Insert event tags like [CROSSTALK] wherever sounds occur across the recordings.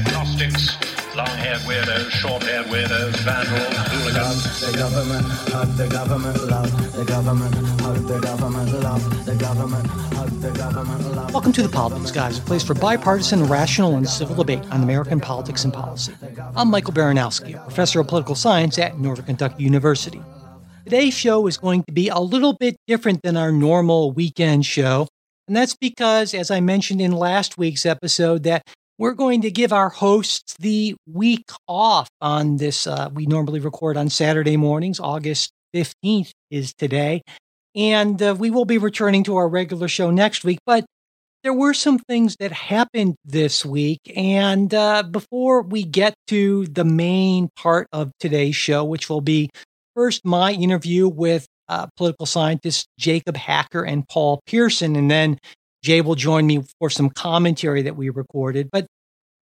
agnostics, long-haired weirdos, short-haired weirdos, vandals, hooligans. The government, hug the government, love the government, hug the government, love the government, hug the government, love. Welcome to The Politics Guys, a place for bipartisan, rational, and civil debate on American politics and policy. I'm Michael Baranowski, a professor of political science at Northern Kentucky University. Today's show is going to be a little bit different than our normal weekend show. And that's because, as I mentioned in last week's episode, that we're going to give our hosts the week off on this. Uh, we normally record on Saturday mornings. August 15th is today. And uh, we will be returning to our regular show next week. But there were some things that happened this week. And uh, before we get to the main part of today's show, which will be first my interview with uh, political scientists Jacob Hacker and Paul Pierson, And then Jay will join me for some commentary that we recorded. But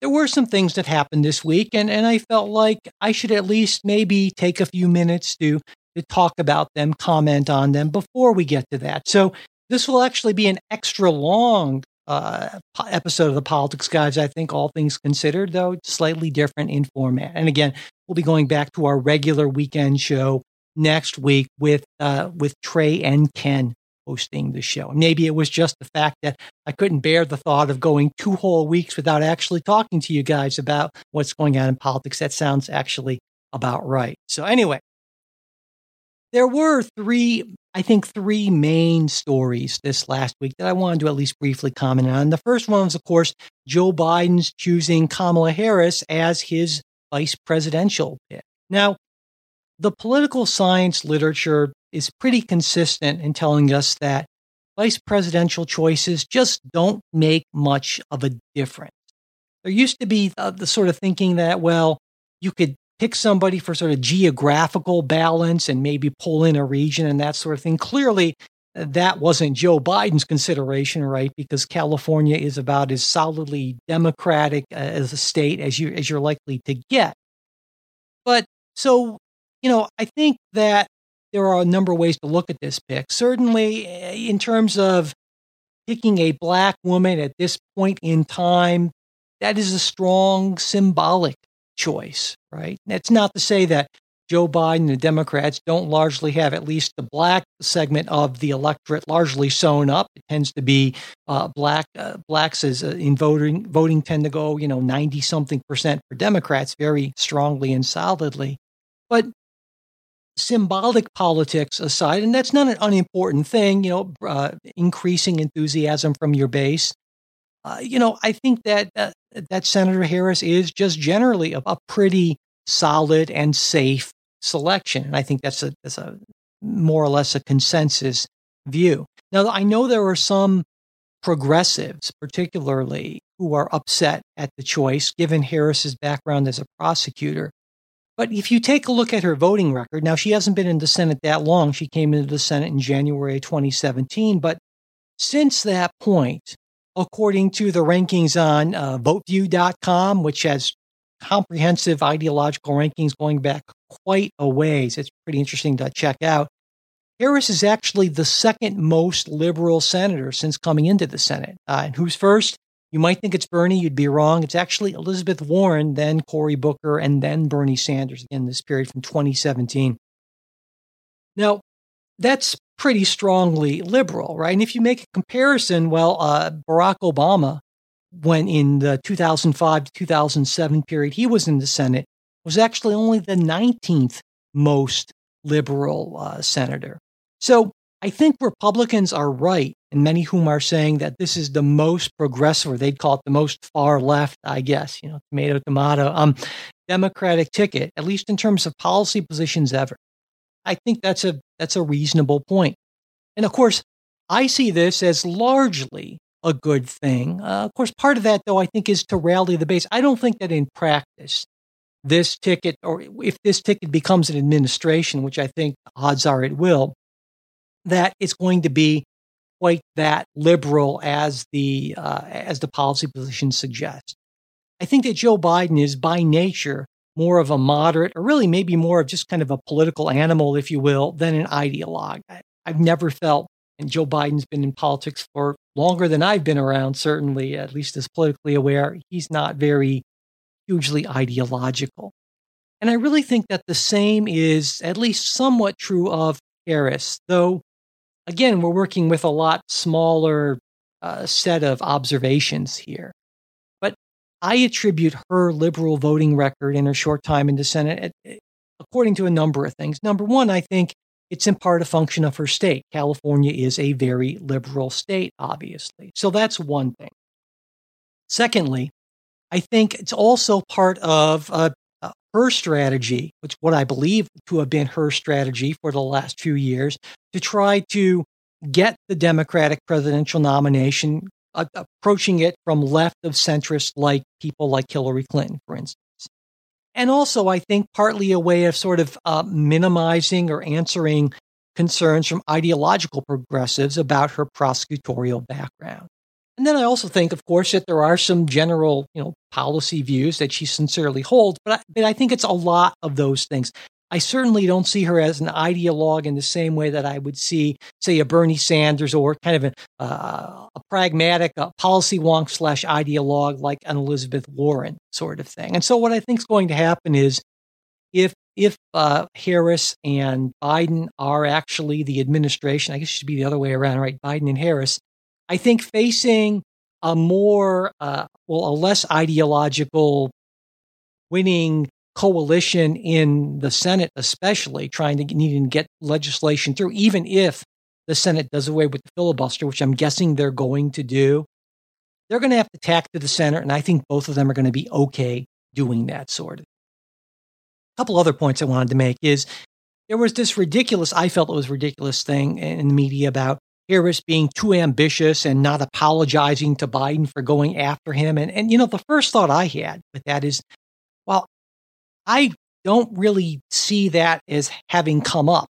there were some things that happened this week, and, and I felt like I should at least maybe take a few minutes to, to talk about them, comment on them before we get to that. So this will actually be an extra long uh, episode of the Politics Guys, I think, all things considered, though slightly different in format. And again, we'll be going back to our regular weekend show next week with uh, with Trey and Ken hosting the show. Maybe it was just the fact that I couldn't bear the thought of going two whole weeks without actually talking to you guys about what's going on in politics. That sounds actually about right. So anyway, there were three, I think, three main stories this last week that I wanted to at least briefly comment on. The first one was, of course, Joe Biden's choosing Kamala Harris as his vice presidential pick. Now, the political science literature is pretty consistent in telling us that vice presidential choices just don't make much of a difference. There used to be the, the, sort of thinking that, well, you could pick somebody for sort of geographical balance and maybe pull in a region and that sort of thing. Clearly, that wasn't Joe Biden's consideration, right? Because California is about as solidly democratic uh, as a state as you as you're likely to get. But so you know, I think that there are a number of ways to look at this pick. Certainly, eh, in terms of picking a black woman at this point in time, that is a strong symbolic choice, right? That's not to say that Joe Biden and the Democrats don't largely have at least the black segment of the electorate largely sewn up. It tends to be uh, black uh, blacks uh, in voting voting tend to go you know ninety something percent for Democrats very strongly and solidly. But symbolic politics aside, and that's not an unimportant thing, you know, uh, increasing enthusiasm from your base. Uh, you know, I think that uh, that Senator Harris is just generally a, a, pretty solid and safe selection, and I think that's a that's a more or less a consensus view. Now, I know there are some progressives, particularly, who are upset at the choice, given Harris's background as a prosecutor. But if you take a look at her voting record, now she hasn't been in the Senate that long. She came into the Senate in January 2017. But since that point, according to the rankings on uh, voteview.com, which has comprehensive ideological rankings going back quite a ways, it's pretty interesting to check out. Harris is actually the second most liberal senator since coming into the Senate. Uh, and who's first? You might think it's Bernie, you'd be wrong. It's actually Elizabeth Warren, then Cory Booker, and then Bernie Sanders, in this period from 2017. Now, that's pretty strongly liberal, right? And if you make a comparison, well, uh, Barack Obama, when in the 2005 to 2007 period he was in the Senate, was actually only the 19th most liberal uh, senator. So I think Republicans are right, and many whom are saying that this is the most progressive, or they'd call it the most far left, I guess, you know, tomato, tomato, um, Democratic ticket, at least in terms of policy positions ever. I think that's a that's a reasonable point. And of course, I see this as largely a good thing. Uh, of course, part of that, though, I think is to rally the base. I don't think that in practice, this ticket, or if this ticket becomes an administration, which I think odds are it will, that it's going to be quite that liberal as the uh, as the policy position suggests. I think that Joe Biden is by nature more of a moderate, or really maybe more of just kind of a political animal, if you will, than an ideologue. I, I've never felt, and Joe Biden's been in politics for longer than I've been around, certainly, at least as politically aware. He's not very hugely ideological. And I really think that the same is at least somewhat true of Harris, though, again, we're working with a lot smaller uh, set of observations here. But I attribute her liberal voting record in her short time in the Senate according to a number of things. Number one, I think it's in part a function of her state. California is a very liberal state, obviously. So that's one thing. Secondly, I think it's also part of uh, uh, her strategy, which what I believe to have been her strategy for the last few years, to try to get the Democratic presidential nomination, uh, approaching it from left of centrist, like people like Hillary Clinton, for instance. And also, I think partly a way of sort of uh, minimizing or answering concerns from ideological progressives about her prosecutorial background. And then I also think, of course, that there are some general, you know, policy views that she sincerely holds, but I, but I think it's a lot of those things. I certainly don't see her as an ideologue in the same way that I would see, say, a Bernie Sanders or kind of a, uh, a pragmatic uh, policy wonk slash ideologue like an Elizabeth Warren sort of thing. And so, what I think is going to happen is if if uh, Harris and Biden are actually the administration, I guess it should be the other way around, right? Biden and Harris. I think facing a more, uh, well, a less ideological winning coalition in the Senate, especially trying to needing to get legislation through, even if the Senate does away with the filibuster, which I'm guessing they're going to do. They're going to have to tack to the Senate, and I think both of them are going to be okay doing that sort of. A couple other points I wanted to make is there was this ridiculous, I felt it was ridiculous thing in the media about Harris being too ambitious and not apologizing to Biden for going after him. And, and you know, the first thought I had with that is, well, I don't really see that as having come up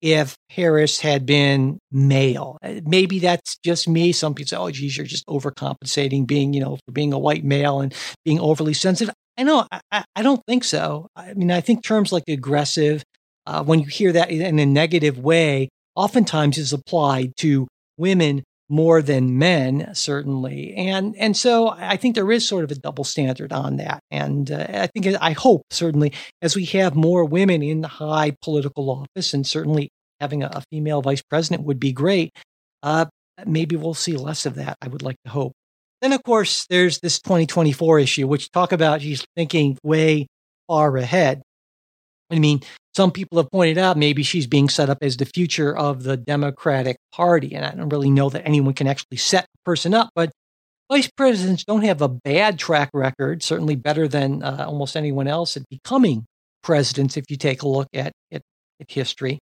if Harris had been male. Maybe that's just me. Some people say, oh, geez, you're just overcompensating being, you know, for being a white male and being overly sensitive. I know, I, I don't think so. I mean, I think terms like aggressive, uh, when you hear that in a negative way, oftentimes is applied to women more than men, certainly. And and so I think there is sort of a double standard on that. And uh, I think I hope certainly as we have more women in high political office, and certainly having a, a female vice president would be great. Uh, maybe we'll see less of that. I would like to hope. Then, of course, there's this 2024 issue, which talk about she's thinking way far ahead. I mean, some people have pointed out maybe she's being set up as the future of the Democratic Party. And I don't really know that anyone can actually set the person up, but vice presidents don't have a bad track record, certainly better than uh, almost anyone else at becoming presidents if you take a look at, at, at history.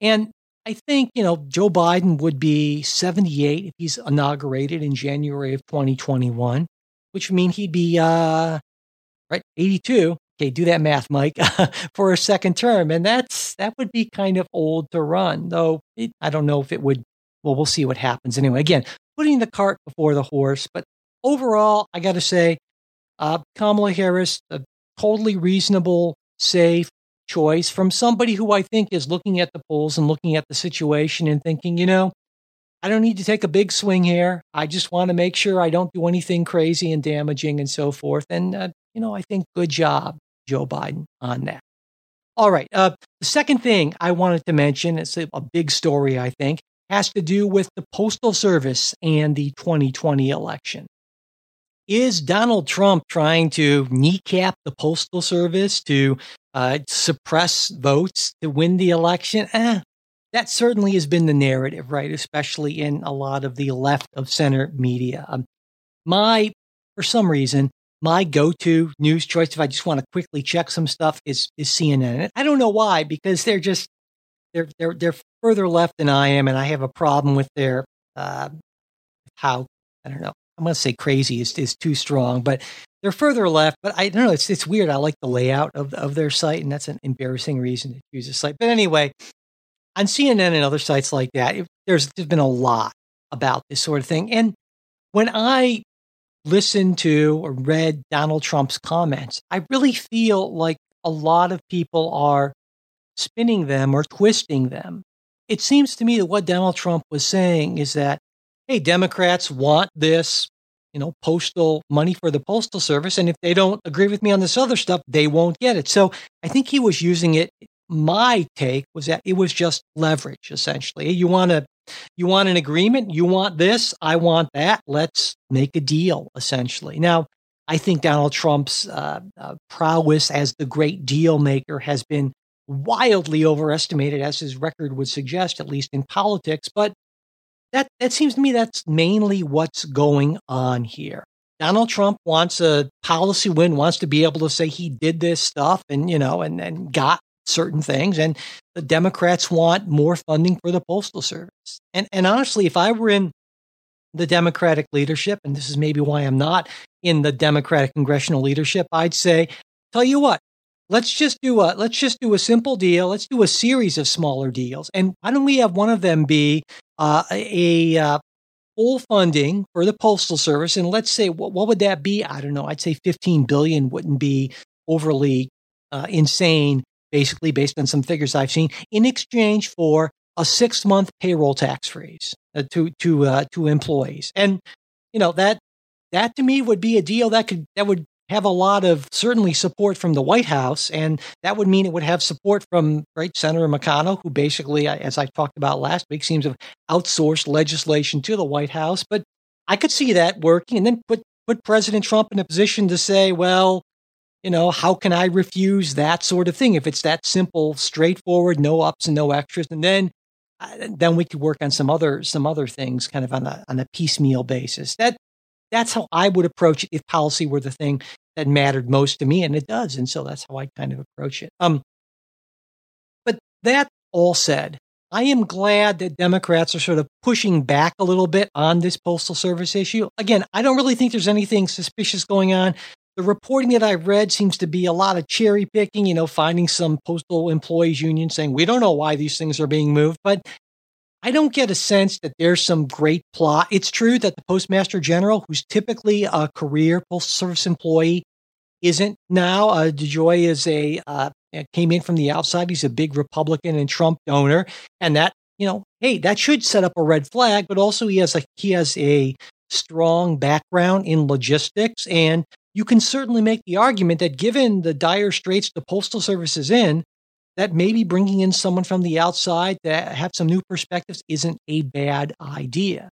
And I think, you know, Joe Biden would be 78 if he's inaugurated in January of 2021, which would mean he'd be, uh, right, 82 okay, do that math, Mike, [LAUGHS] for a second term. And that's, that would be kind of old to run, though it, I don't know if it would, well, we'll see what happens anyway. Again, putting the cart before the horse. But overall, I got to say, uh, Kamala Harris, a totally reasonable, safe choice from somebody who I think is looking at the polls and looking at the situation and thinking, you know, I don't need to take a big swing here. I just want to make sure I don't do anything crazy and damaging and so forth. And, uh, you know, I think good job. Joe Biden on that. All right. Uh, the second thing I wanted to mention, it's a, a big story, I think, has to do with the Postal Service and the 2020 election. Is Donald Trump trying to kneecap the Postal Service to uh, suppress votes to win the election? Eh, that certainly has been the narrative, right? Especially in a lot of the left of center media. Um, my, for some reason, my go-to news choice if I just want to quickly check some stuff is is CNN. I don't know why because they're just they're they're they're further left than I am, and I have a problem with their uh, how I don't know. I'm going to say crazy is is too strong, but they're further left. But I don't know. It's it's weird. I like the layout of of their site, and that's an embarrassing reason to use a site. But anyway, on CNN and other sites like that, it, there's there's been a lot about this sort of thing, and when I listened to or read Donald Trump's comments, I really feel like a lot of people are spinning them or twisting them. It seems to me that what Donald Trump was saying is that, hey, Democrats want this you know, postal money for the postal service. And if they don't agree with me on this other stuff, they won't get it. So I think he was using it. My take was that it was just leverage, essentially. You want to, you want an agreement. You want this. I want that. Let's make a deal, essentially. Now, I think Donald Trump's uh, uh, prowess as the great deal maker has been wildly overestimated, as his record would suggest, at least in politics. But that that seems to me that's mainly what's going on here. Donald Trump wants a policy win, wants to be able to say he did this stuff and you know and and got certain things and the Democrats want more funding for the postal service. And and honestly, if I were in the Democratic leadership, and this is maybe why I'm not in the Democratic congressional leadership, I'd say, tell you what, let's just do a let's just do a simple deal. Let's do a series of smaller deals, and why don't we have one of them be uh, a uh, full funding for the postal service? And let's say what, what would that be? I don't know. I'd say 15 billion wouldn't be overly uh, insane. Basically, based on some figures I've seen, in exchange for a six month payroll tax freeze uh, to to uh, to employees, and you know that that to me would be a deal that could that would have a lot of certainly support from the White House, and that would mean it would have support from right Senator McConnell, who basically, as I talked about last week, seems to have outsourced legislation to the White House. But I could see that working, and then put put President Trump in a position to say, well, you know, how can I refuse that sort of thing if it's that simple, straightforward, no ups and no extras, and then uh, then we could work on some other some other things, kind of on a on a piecemeal basis. That that's how I would approach it if policy were the thing that mattered most to me, and it does. And so that's how I kind of approach it. Um, but that all said, I am glad that Democrats are sort of pushing back a little bit on this postal service issue. Again, I don't really think there's anything suspicious going on. The reporting that I've read seems to be a lot of cherry picking, you know, finding some postal employees union saying, we don't know why these things are being moved. But I don't get a sense that there's some great plot. It's true that the Postmaster General, who's typically a career Postal Service employee, isn't now. Uh, DeJoy is a uh, came in from the outside. He's a big Republican and Trump donor, and that you know, hey, that should set up a red flag. But also, he has a he has a strong background in logistics, and you can certainly make the argument that given the dire straits the Postal Service is in, that maybe bringing in someone from the outside that have some new perspectives isn't a bad idea.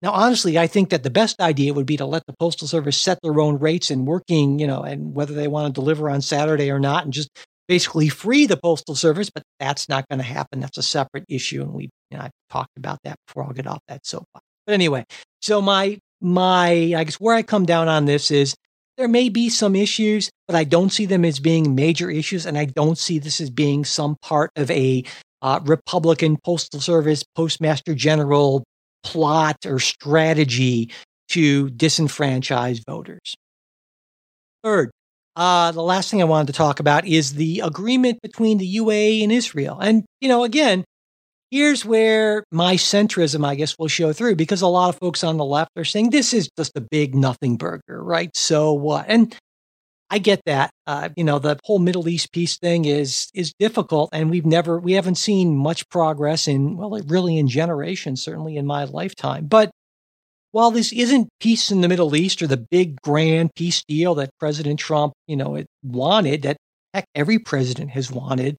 Now, honestly, I think that the best idea would be to let the Postal Service set their own rates and working, you know, and whether they want to deliver on Saturday or not, and just basically free the Postal Service. But that's not going to happen. That's a separate issue, and we, you know, I've talked about that before. I'll get off that soapbox. But anyway, so my my I guess where I come down on this is there may be some issues, but I don't see them as being major issues. And I don't see this as being some part of a uh, Republican Postal Service Postmaster General plot or strategy to disenfranchise voters. Third, uh, the last thing I wanted to talk about is the agreement between the UAE and Israel. And, you know, again, here's where my centrism, I guess, will show through because a lot of folks on the left are saying this is just a big nothing burger, right? So what? And I get that. Uh, you know, the whole Middle East peace thing is is difficult, and we've never we haven't seen much progress in well, really in generations, certainly in my lifetime. But while this isn't peace in the Middle East or the big grand peace deal that President Trump, you know, it wanted, that heck every president has wanted,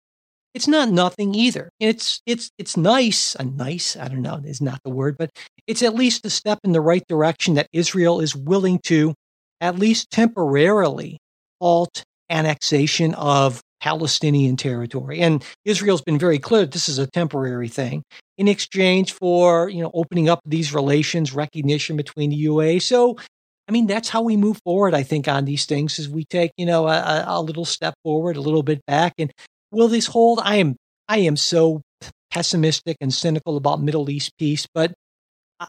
it's not nothing either. It's it's it's nice, a nice, I don't know, is not the word, but it's at least a step in the right direction that Israel is willing to at least temporarily halt annexation of Palestinian territory. And Israel's been very clear that this is a temporary thing in exchange for, you know, opening up these relations, recognition between the UA. So I mean, that's how we move forward, I think, on these things is we take, you know, a, a little step forward, a little bit back, and will this hold? I am I am so pessimistic and cynical about Middle East peace, but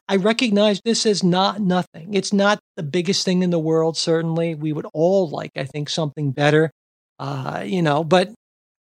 I recognize this is not nothing. It's not the biggest thing in the world. Certainly, we would all like, I think, something better, uh, you know. But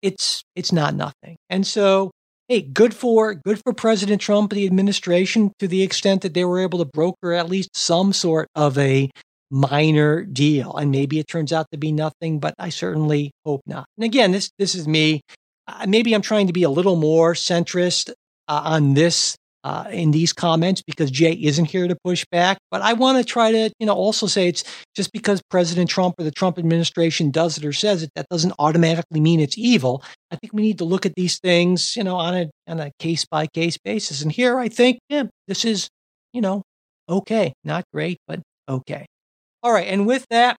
it's it's not nothing. And so, hey, good for good for President Trump and the administration to the extent that they were able to broker at least some sort of a minor deal. And maybe it turns out to be nothing, but I certainly hope not. And again, this this is me. Uh, maybe I'm trying to be a little more centrist uh, on this uh, in these comments because Jay isn't here to push back. But I want to try to, you know, also say it's just because President Trump or the Trump administration does it or says it, that doesn't automatically mean it's evil. I think we need to look at these things, you know, on a on a case by case basis. And here, I think, yeah, this is, you know, okay, not great, but okay. All right, and with that,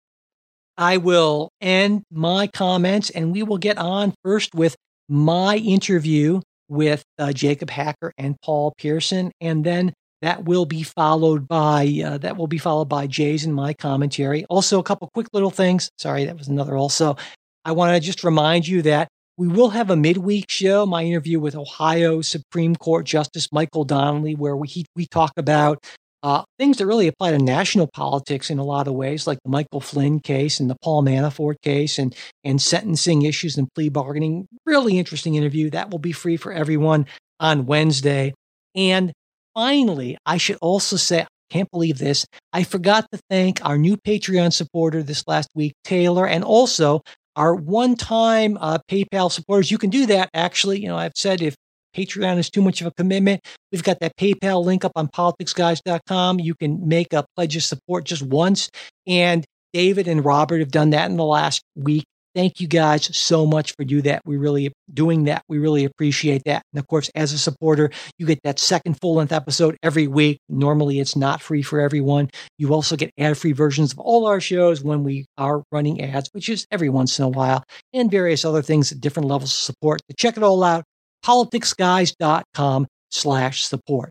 I will end my comments, and we will get on first with my interview with uh, Jacob Hacker and Paul Pierson. and then that will be followed by uh, that will be followed by Jay's and my commentary. Also, a couple quick little things. Sorry, that was another. Also, I want to just remind you that we will have a midweek show, my interview with Ohio Supreme Court Justice Michael Donnelly, where we we talk about uh, things that really apply to national politics in a lot of ways, like the Michael Flynn case and the Paul Manafort case and, and sentencing issues and plea bargaining. Really interesting interview. That will be free for everyone on Wednesday. And finally, I should also say, I can't believe this. I forgot to thank our new Patreon supporter this last week, Taylor, and also our one time uh, PayPal supporters. You can do that actually. You know, I've said if Patreon is too much of a commitment. We've got that PayPal link up on politicsguys.com. You can make a pledge of support just once. And David and Robert have done that in the last week. Thank you guys so much for do that. We really doing that. We really appreciate that. And of course, as a supporter, you get that second full length episode every week. Normally, it's not free for everyone. You also get ad free versions of all our shows when we are running ads, which is every once in a while, and various other things at different levels of support. To check it all out, politicsguys.com slash support.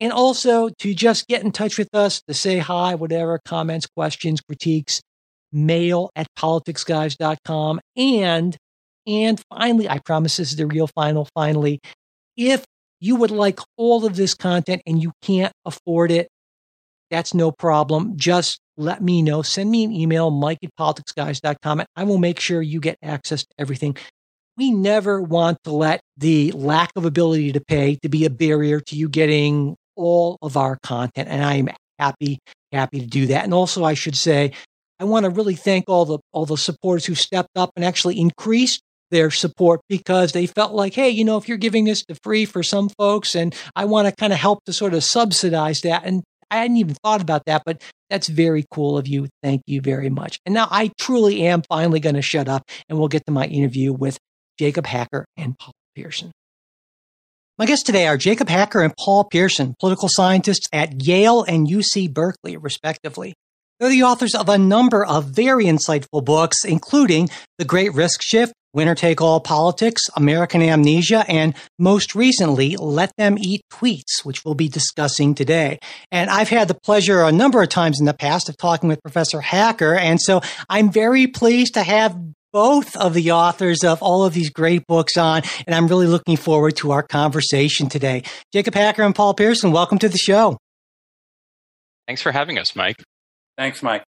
And also to just get in touch with us, to say hi, whatever, comments, questions, critiques, mail at politicsguys.com. And, and finally, I promise this is the real final, finally, if you would like all of this content and you can't afford it, that's no problem. Just let me know. Send me an email, mike at politicsguys.com, and I will make sure you get access to everything we never want to let the lack of ability to pay to be a barrier to you getting all of our content. And I am happy, happy to do that. And also, I should say, I want to really thank all the all the supporters who stepped up and actually increased their support because they felt like, hey, you know, if you're giving this to free for some folks, and I want to kind of help to sort of subsidize that. And I hadn't even thought about that, but that's very cool of you. Thank you very much. And now I truly am finally going to shut up and we'll get to my interview with Jacob Hacker, and Paul Pierson. My guests today are Jacob Hacker and Paul Pierson, political scientists at Yale and UC Berkeley, respectively. They're the authors of a number of very insightful books, including The Great Risk Shift, Winner Take All Politics, American Amnesia, and most recently, Let Them Eat Tweets, which we'll be discussing today. And I've had the pleasure a number of times in the past of talking with Professor Hacker. And so I'm very pleased to have both of the authors of all of these great books on, and I'm really looking forward to our conversation today. Jacob Hacker and Paul Pierson, welcome to the show. Thanks for having us, Mike. Thanks, Mike.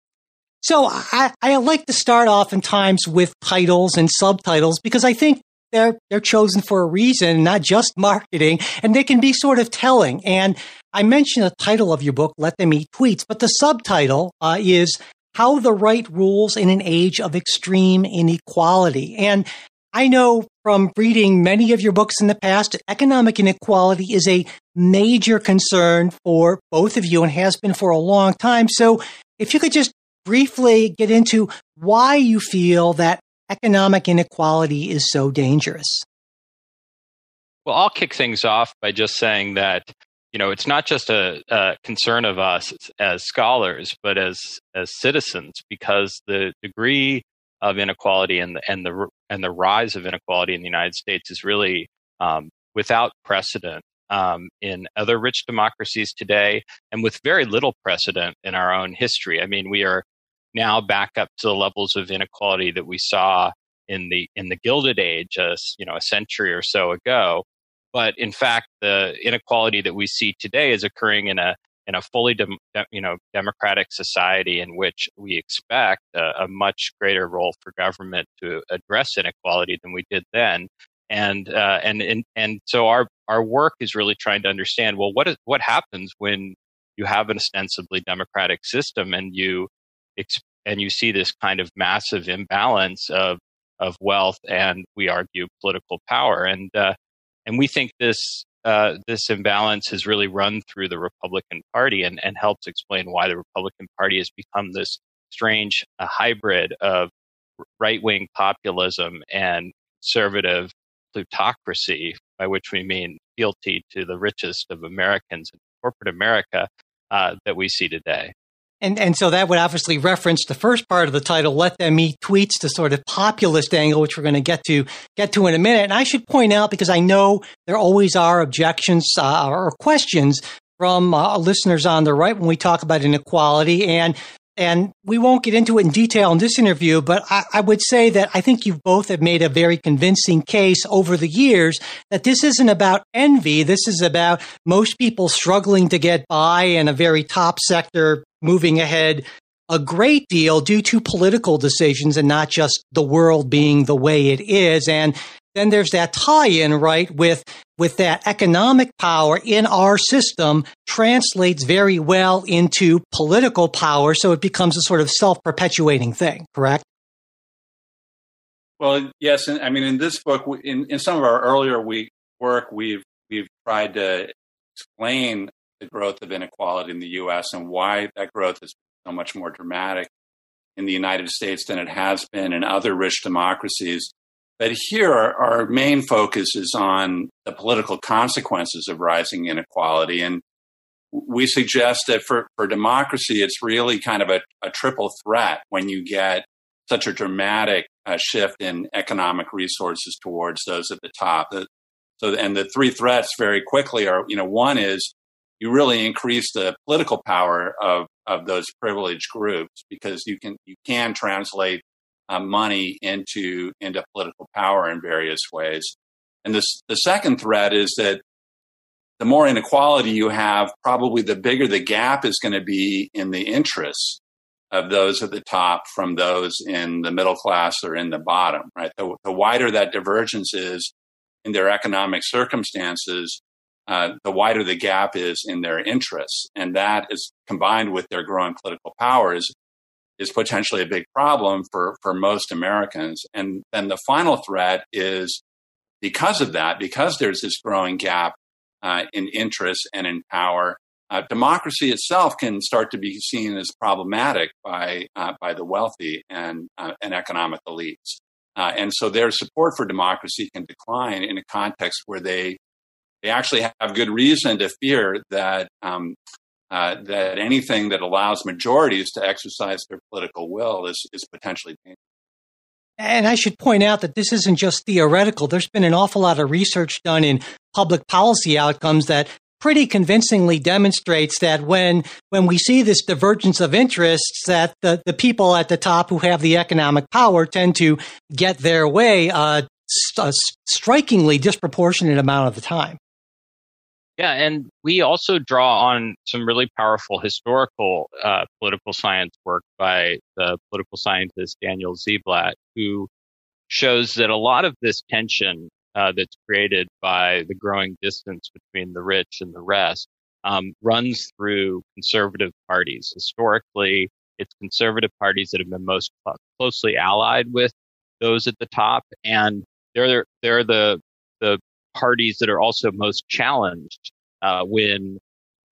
So I, I like to start oftentimes with titles and subtitles because I think they're they're chosen for a reason, not just marketing, and they can be sort of telling. And I mentioned the title of your book, "Let Them Eat Tweets," but the subtitle uh, is how the right rules in an age of extreme inequality. And I know from reading many of your books in the past, economic inequality is a major concern for both of you and has been for a long time. So if you could just briefly get into why you feel that economic inequality is so dangerous. Well, I'll kick things off by just saying that you know it's not just a, a, concern of us as scholars but as as citizens because the degree of inequality and the and the and the rise of inequality in the United States is really um, without precedent um, in other rich democracies today and with very little precedent in our own history. I mean, we are now back up to the levels of inequality that we saw in the in the Gilded Age, uh, you know, a century or so ago. But in fact, the inequality that we see today is occurring in a in a fully you know democratic society in which we expect a, a, much greater role for government to address inequality than we did then. And uh, and and and so our our work is really trying to understand well what is what happens when you have an ostensibly democratic system and you and you see this kind of massive imbalance of of wealth and we argue political power? And uh, and we think this uh, this imbalance has really run through the Republican Party and, and helps explain why the Republican Party has become this strange uh, hybrid of right wing populism and conservative plutocracy, by which we mean fealty to the richest of Americans in corporate America uh, that we see today. And and so that would obviously reference the first part of the title, "Let Them Eat Tweets," the sort of populist angle, which we're going to get to get to in a minute. And I should point out because I know there always are objections uh, or questions from uh, listeners on the right when we talk about inequality, and and we won't get into it in detail in this interview, but I, I, would say that I think you both have made a very convincing case over the years that this isn't about envy. This is about most people struggling to get by in a very top sector moving ahead a great deal due to political decisions and not just the world being the way it is. And then there's that tie-in, right, with with that economic power in our system translates very well into political power, so it becomes a sort of self-perpetuating thing, correct? Well, yes, I mean in this book, in, in some of our earlier week work, we've we've tried to explain the growth of inequality in the U.S. and why that growth is so much more dramatic in the United States than it has been in other rich democracies. But here, our main focus is on the political consequences of rising inequality. And we suggest that for, for democracy, it's really kind of a, a triple threat when you get such a dramatic uh, shift in economic resources towards those at the top. So, and the three threats very quickly are, you know, one is you really increase the political power of, of those privileged groups because you can, you can translate uh, money into into political power in various ways. And this, the second threat is that the more inequality you have, probably the bigger the gap is going to be in the interests of those at the top from those in the middle class or in the bottom, right? The, the wider that divergence is in their economic circumstances, uh, the wider the gap is in their interests. And that is combined with their growing political powers is potentially a big problem for, for most Americans. And then the final threat is because of that, because there's this growing gap uh, in interest and in power, uh, democracy itself can start to be seen as problematic by uh, by the wealthy and uh, and economic elites. Uh, and so their support for democracy can decline in a context where they they actually have good reason to fear that um, uh, that anything that allows majorities to exercise their political will is, is potentially dangerous. And I should point out that this isn't just theoretical. There's been an awful lot of research done in public policy outcomes that pretty convincingly demonstrates that when when we see this divergence of interests that the, the people at the top who have the economic power tend to get their way uh, a strikingly disproportionate amount of the time yeah, and we also draw on some really powerful historical uh, political science work by the political scientist Daniel Ziblatt, who shows that a lot of this tension uh, that's created by the growing distance between the rich and the rest um, runs through conservative parties. Historically, it's conservative parties that have been most closely allied with those at the top, and they're they're the the parties that are also most challenged uh, when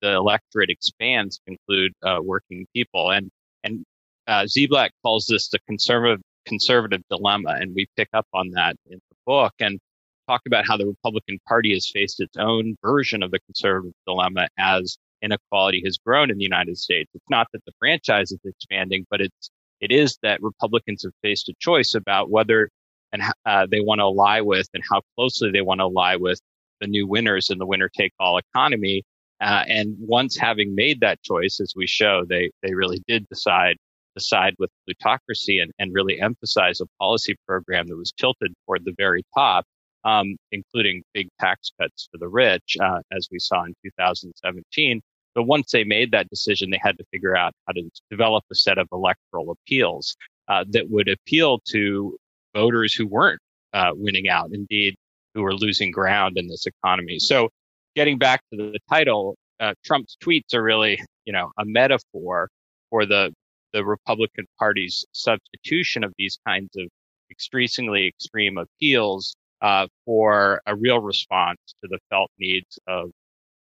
the electorate expands include uh, working people. And and uh, Ziblatt calls this the conservative conservative dilemma, and we pick up on that in the book and talk about how the Republican Party has faced its own version of the conservative dilemma as inequality has grown in the United States. It's not that the franchise is expanding, but it's it is that Republicans have faced a choice about whether and uh, they want to ally with and how closely they want to ally with the new winners in the winner take all economy. Uh, and once having made that choice, as we show, they, they really did decide to side with plutocracy and, and really emphasize a policy program that was tilted toward the very top, um, including big tax cuts for the rich, uh, as we saw in 2017. But once they made that decision, they had to figure out how to develop a set of electoral appeals uh, that would appeal to voters who weren't uh, winning out. Indeed, who are losing ground in this economy. So, getting back to the title, uh, Trump's tweets are really, you know, a metaphor for the the Republican Party's substitution of these kinds of increasingly extreme appeals uh, for a real response to the felt needs of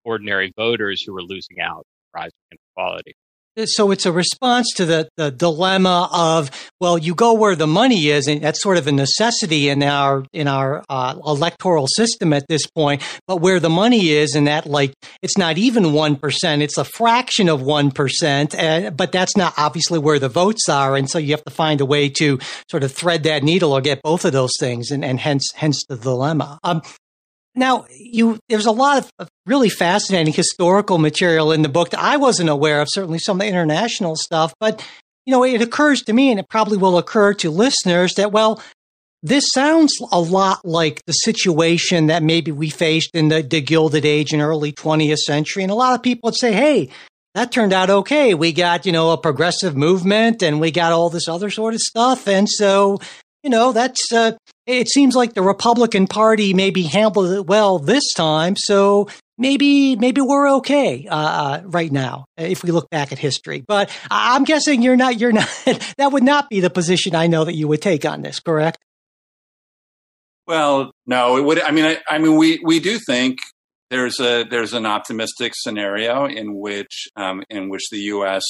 ordinary voters who are losing out rising inequality so it's a response to the, the dilemma of well you go where the money is and that's sort of a necessity in our in our uh, electoral system at this point. But where the money is and that like it's not even 1% it's a fraction of 1% and, but that's not obviously where the votes are. And so you have to find a way to sort of thread that needle or get both of those things and, and hence hence the dilemma. Um, now, you there's a lot of really fascinating historical material in the book that I wasn't aware of. Certainly, some of the international stuff, but you know, it occurs to me, and it probably will occur to listeners that well, this sounds a lot like the situation that maybe we faced in the, the Gilded Age in early 20th century, and a lot of people would say, "Hey, that turned out okay. We got, you know, a progressive movement and we got all this other sort of stuff. And so you know, that's uh, it seems like the Republican Party maybe handled it well this time. So maybe maybe we're okay uh, uh, right now if we look back at history. But I'm guessing you're not. You're not. [LAUGHS] that would not be the position I know that you would take on this. Correct? Well, no, it would. I mean, I, I mean, we we do think there's a there's an optimistic scenario in which um, in which the U.S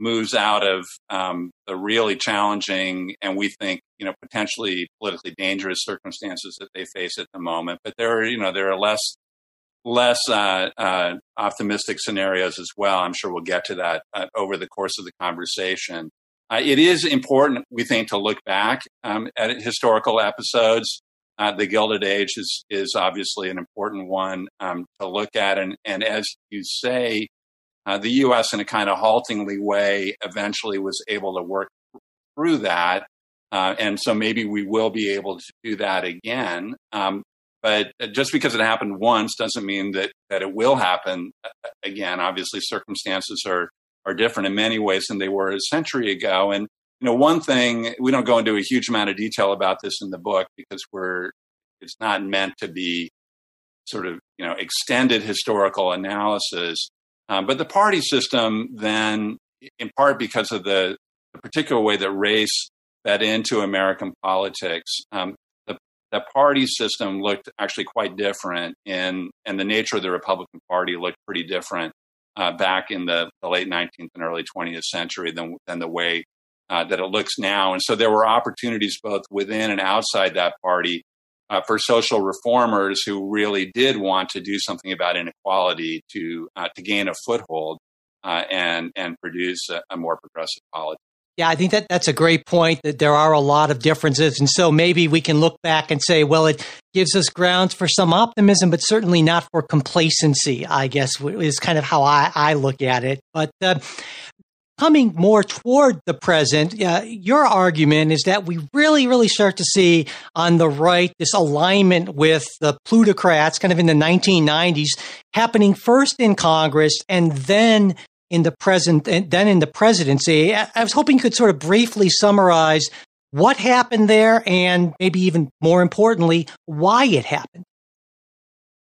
moves out of um, the really challenging and we think you know potentially politically dangerous circumstances that they face at the moment. But there are you know there are less less uh, uh, optimistic scenarios as well. I'm sure we'll get to that uh, over the course of the conversation. Uh, it is important, we think, to look back um, at historical episodes. Uh, the Gilded Age is is obviously an important one um, to look at, and and as you say, uh, the U.S., in a kind of haltingly way, eventually was able to work through that. Uh, and so maybe we will be able to do that again. Um, but just because it happened once doesn't mean that, that it will happen uh, again. Obviously, circumstances are, are different in many ways than they were a century ago. And, you know, one thing, we don't go into a huge amount of detail about this in the book because we're, it's not meant to be sort of, you know, extended historical analysis. Um, but the party system then, in part because of the, the, particular way that race fed into American politics, um, the, the party system looked actually quite different in, and the nature of the Republican Party looked pretty different uh, back in the, the, late 19th and early 20th century than, than the way uh, that it looks now. And so there were opportunities both within and outside that party uh, for social reformers who really did want to do something about inequality to uh, to gain a foothold uh, and and produce a, a, more progressive politics. Yeah, I think that that's a great point. That there are a lot of differences, and so maybe we can look back and say, well, it gives us grounds for some optimism, but certainly not for complacency. I guess is kind of how I, I look at it. But uh, coming more toward the present, uh, your argument is that we really, really start to see on the right this alignment with the plutocrats kind of in the 1990s happening first in Congress and then in the present, then in the presidency. I was hoping you could sort of briefly summarize what happened there and maybe even more importantly, why it happened.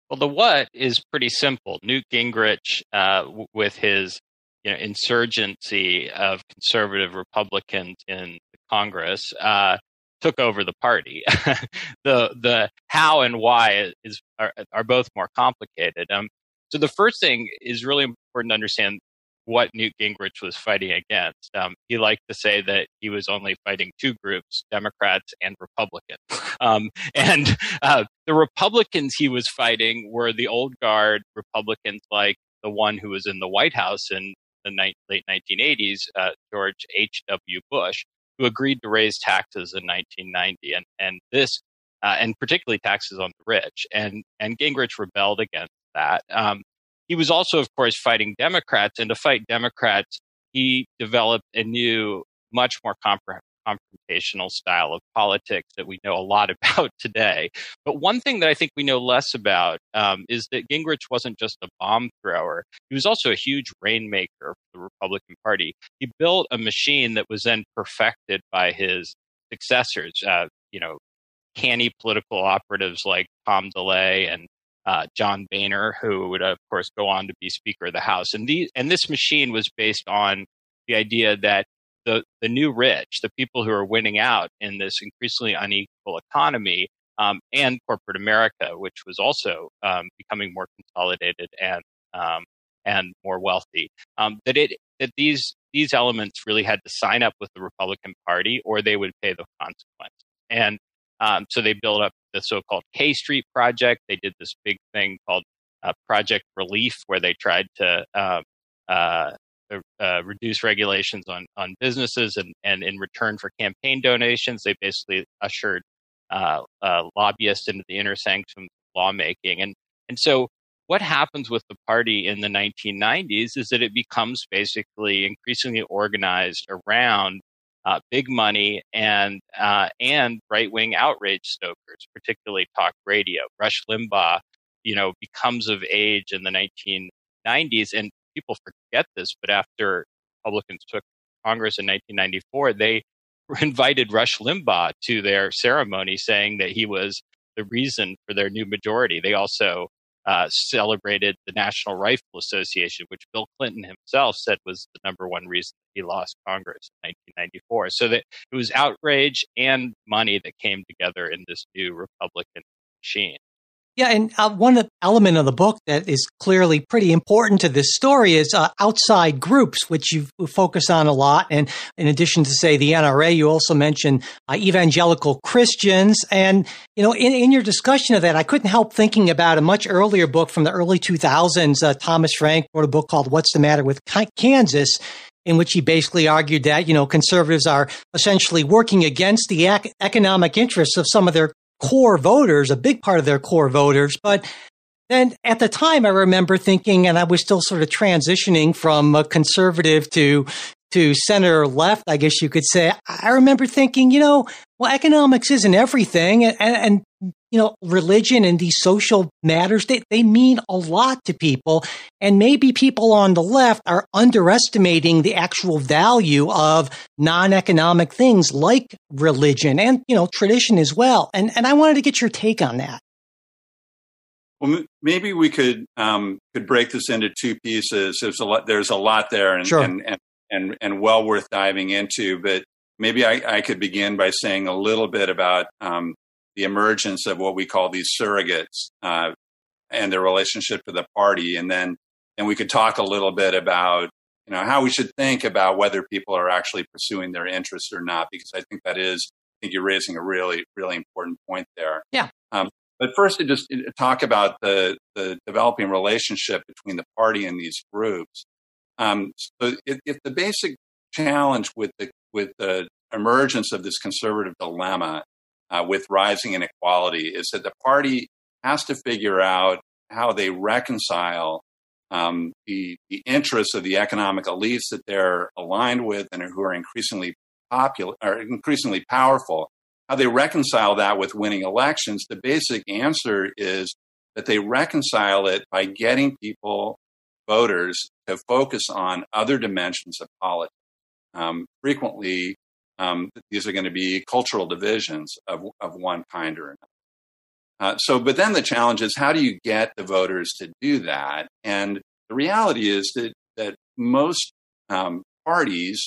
Well, the what is pretty simple. Newt Gingrich, uh, w- with his you know, insurgency of conservative Republicans in Congress uh, took over the party. [LAUGHS] the the how and why is are, are both more complicated. Um, so the first thing is really important to understand what Newt Gingrich was fighting against. Um, he liked to say that he was only fighting two groups, Democrats and Republicans. [LAUGHS] Um, and uh, the Republicans he was fighting were the old guard Republicans like the one who was in the White House in the ni- late 1980s, uh, George H.W. Bush, who agreed to raise taxes in 1990. And, and this, uh, and particularly taxes on the rich. And, and Gingrich rebelled against that. Um, he was also, of course, fighting Democrats. And to fight Democrats, he developed a new, much more compre- confrontational style of politics that we know a lot [LAUGHS] about today. But one thing that I think we know less about um, is that Gingrich wasn't just a bomb thrower, he was also a huge rainmaker for the Republican Party. He built a machine that was then perfected by his successors, uh, you know, canny political operatives like Tom DeLay and uh, John Boehner, who would of course go on to be Speaker of the House. And and this machine was based on the idea that the, the new rich, the people who are winning out in this increasingly unequal economy, um, and corporate America, which was also um, becoming more consolidated and um, and more wealthy. Um, that it that these these elements really had to sign up with the Republican Party, or they would pay the consequence. And um, so they built up the so-called K Street project. They did this big thing called uh, Project Relief, where they tried to um, uh, uh, reduce regulations on on businesses, and and in return for campaign donations, they basically ushered uh, uh, lobbyists into the inner sanctum of lawmaking. And and so what happens with the party in the 1990s is that it becomes basically increasingly organized around uh, big money and uh, and right wing outrage stokers, particularly talk radio. Rush Limbaugh, you know, becomes of age in the 1990s, and people forget this, but after Republicans took Congress in 1994, they [LAUGHS] invited Rush Limbaugh to their ceremony, saying that he was the reason for their new majority. They also uh, celebrated the National Rifle Association, which Bill Clinton himself said was the number one reason he lost Congress in 1994. So that it was outrage and money that came together in this new Republican machine. Yeah, and uh, one element of the book that is clearly pretty important to this story is uh, outside groups, which you focus on a lot. And in addition to say the NRA, you also mention uh, evangelical Christians. And you know, in, in, your discussion of that, I couldn't help thinking about a much earlier book from the early 2000s. Uh, Thomas Frank wrote a book called "What's the Matter with Kansas." in which he basically argued that, you know, conservatives are essentially working against the ec- economic interests of some of their core voters, a big part of their core voters. But then at the time, I remember thinking, and I was still sort of transitioning from a conservative to to center left, I guess you could say. I remember thinking, you know, well, economics isn't everything, and, and you know, religion and these social matters, they, they mean a lot to people. And maybe people on the left are underestimating the actual value of non-economic things like religion and, you know, tradition as well. And, and I wanted to get your take on that. Well, maybe we could um, could break this into two pieces. There's a lot. There's a lot there, and sure. and, and, and and well worth diving into. But maybe I, I, could begin by saying a little bit about um, the emergence of what we call these surrogates uh, and their relationship to the party, and then and we could talk a little bit about you know how we should think about whether people are actually pursuing their interests or not, because I think that is I think you're raising a really really important point there. Yeah. Um, but first, to just talk about the the developing relationship between the party and these groups. Um, so if, if the basic challenge with the with the emergence of this conservative dilemma uh, with rising inequality is that the party has to figure out how they reconcile um, the, the interests of the economic elites that they're aligned with and who are increasingly popular or increasingly powerful, how they reconcile that with winning elections. The basic answer is that they reconcile it by getting people, voters, to focus on other dimensions of politics. Um, frequently, um, these are going to be cultural divisions of, of one kind or another. Uh, so, but then the challenge is how do you get the voters to do that? And the reality is that that most um, parties,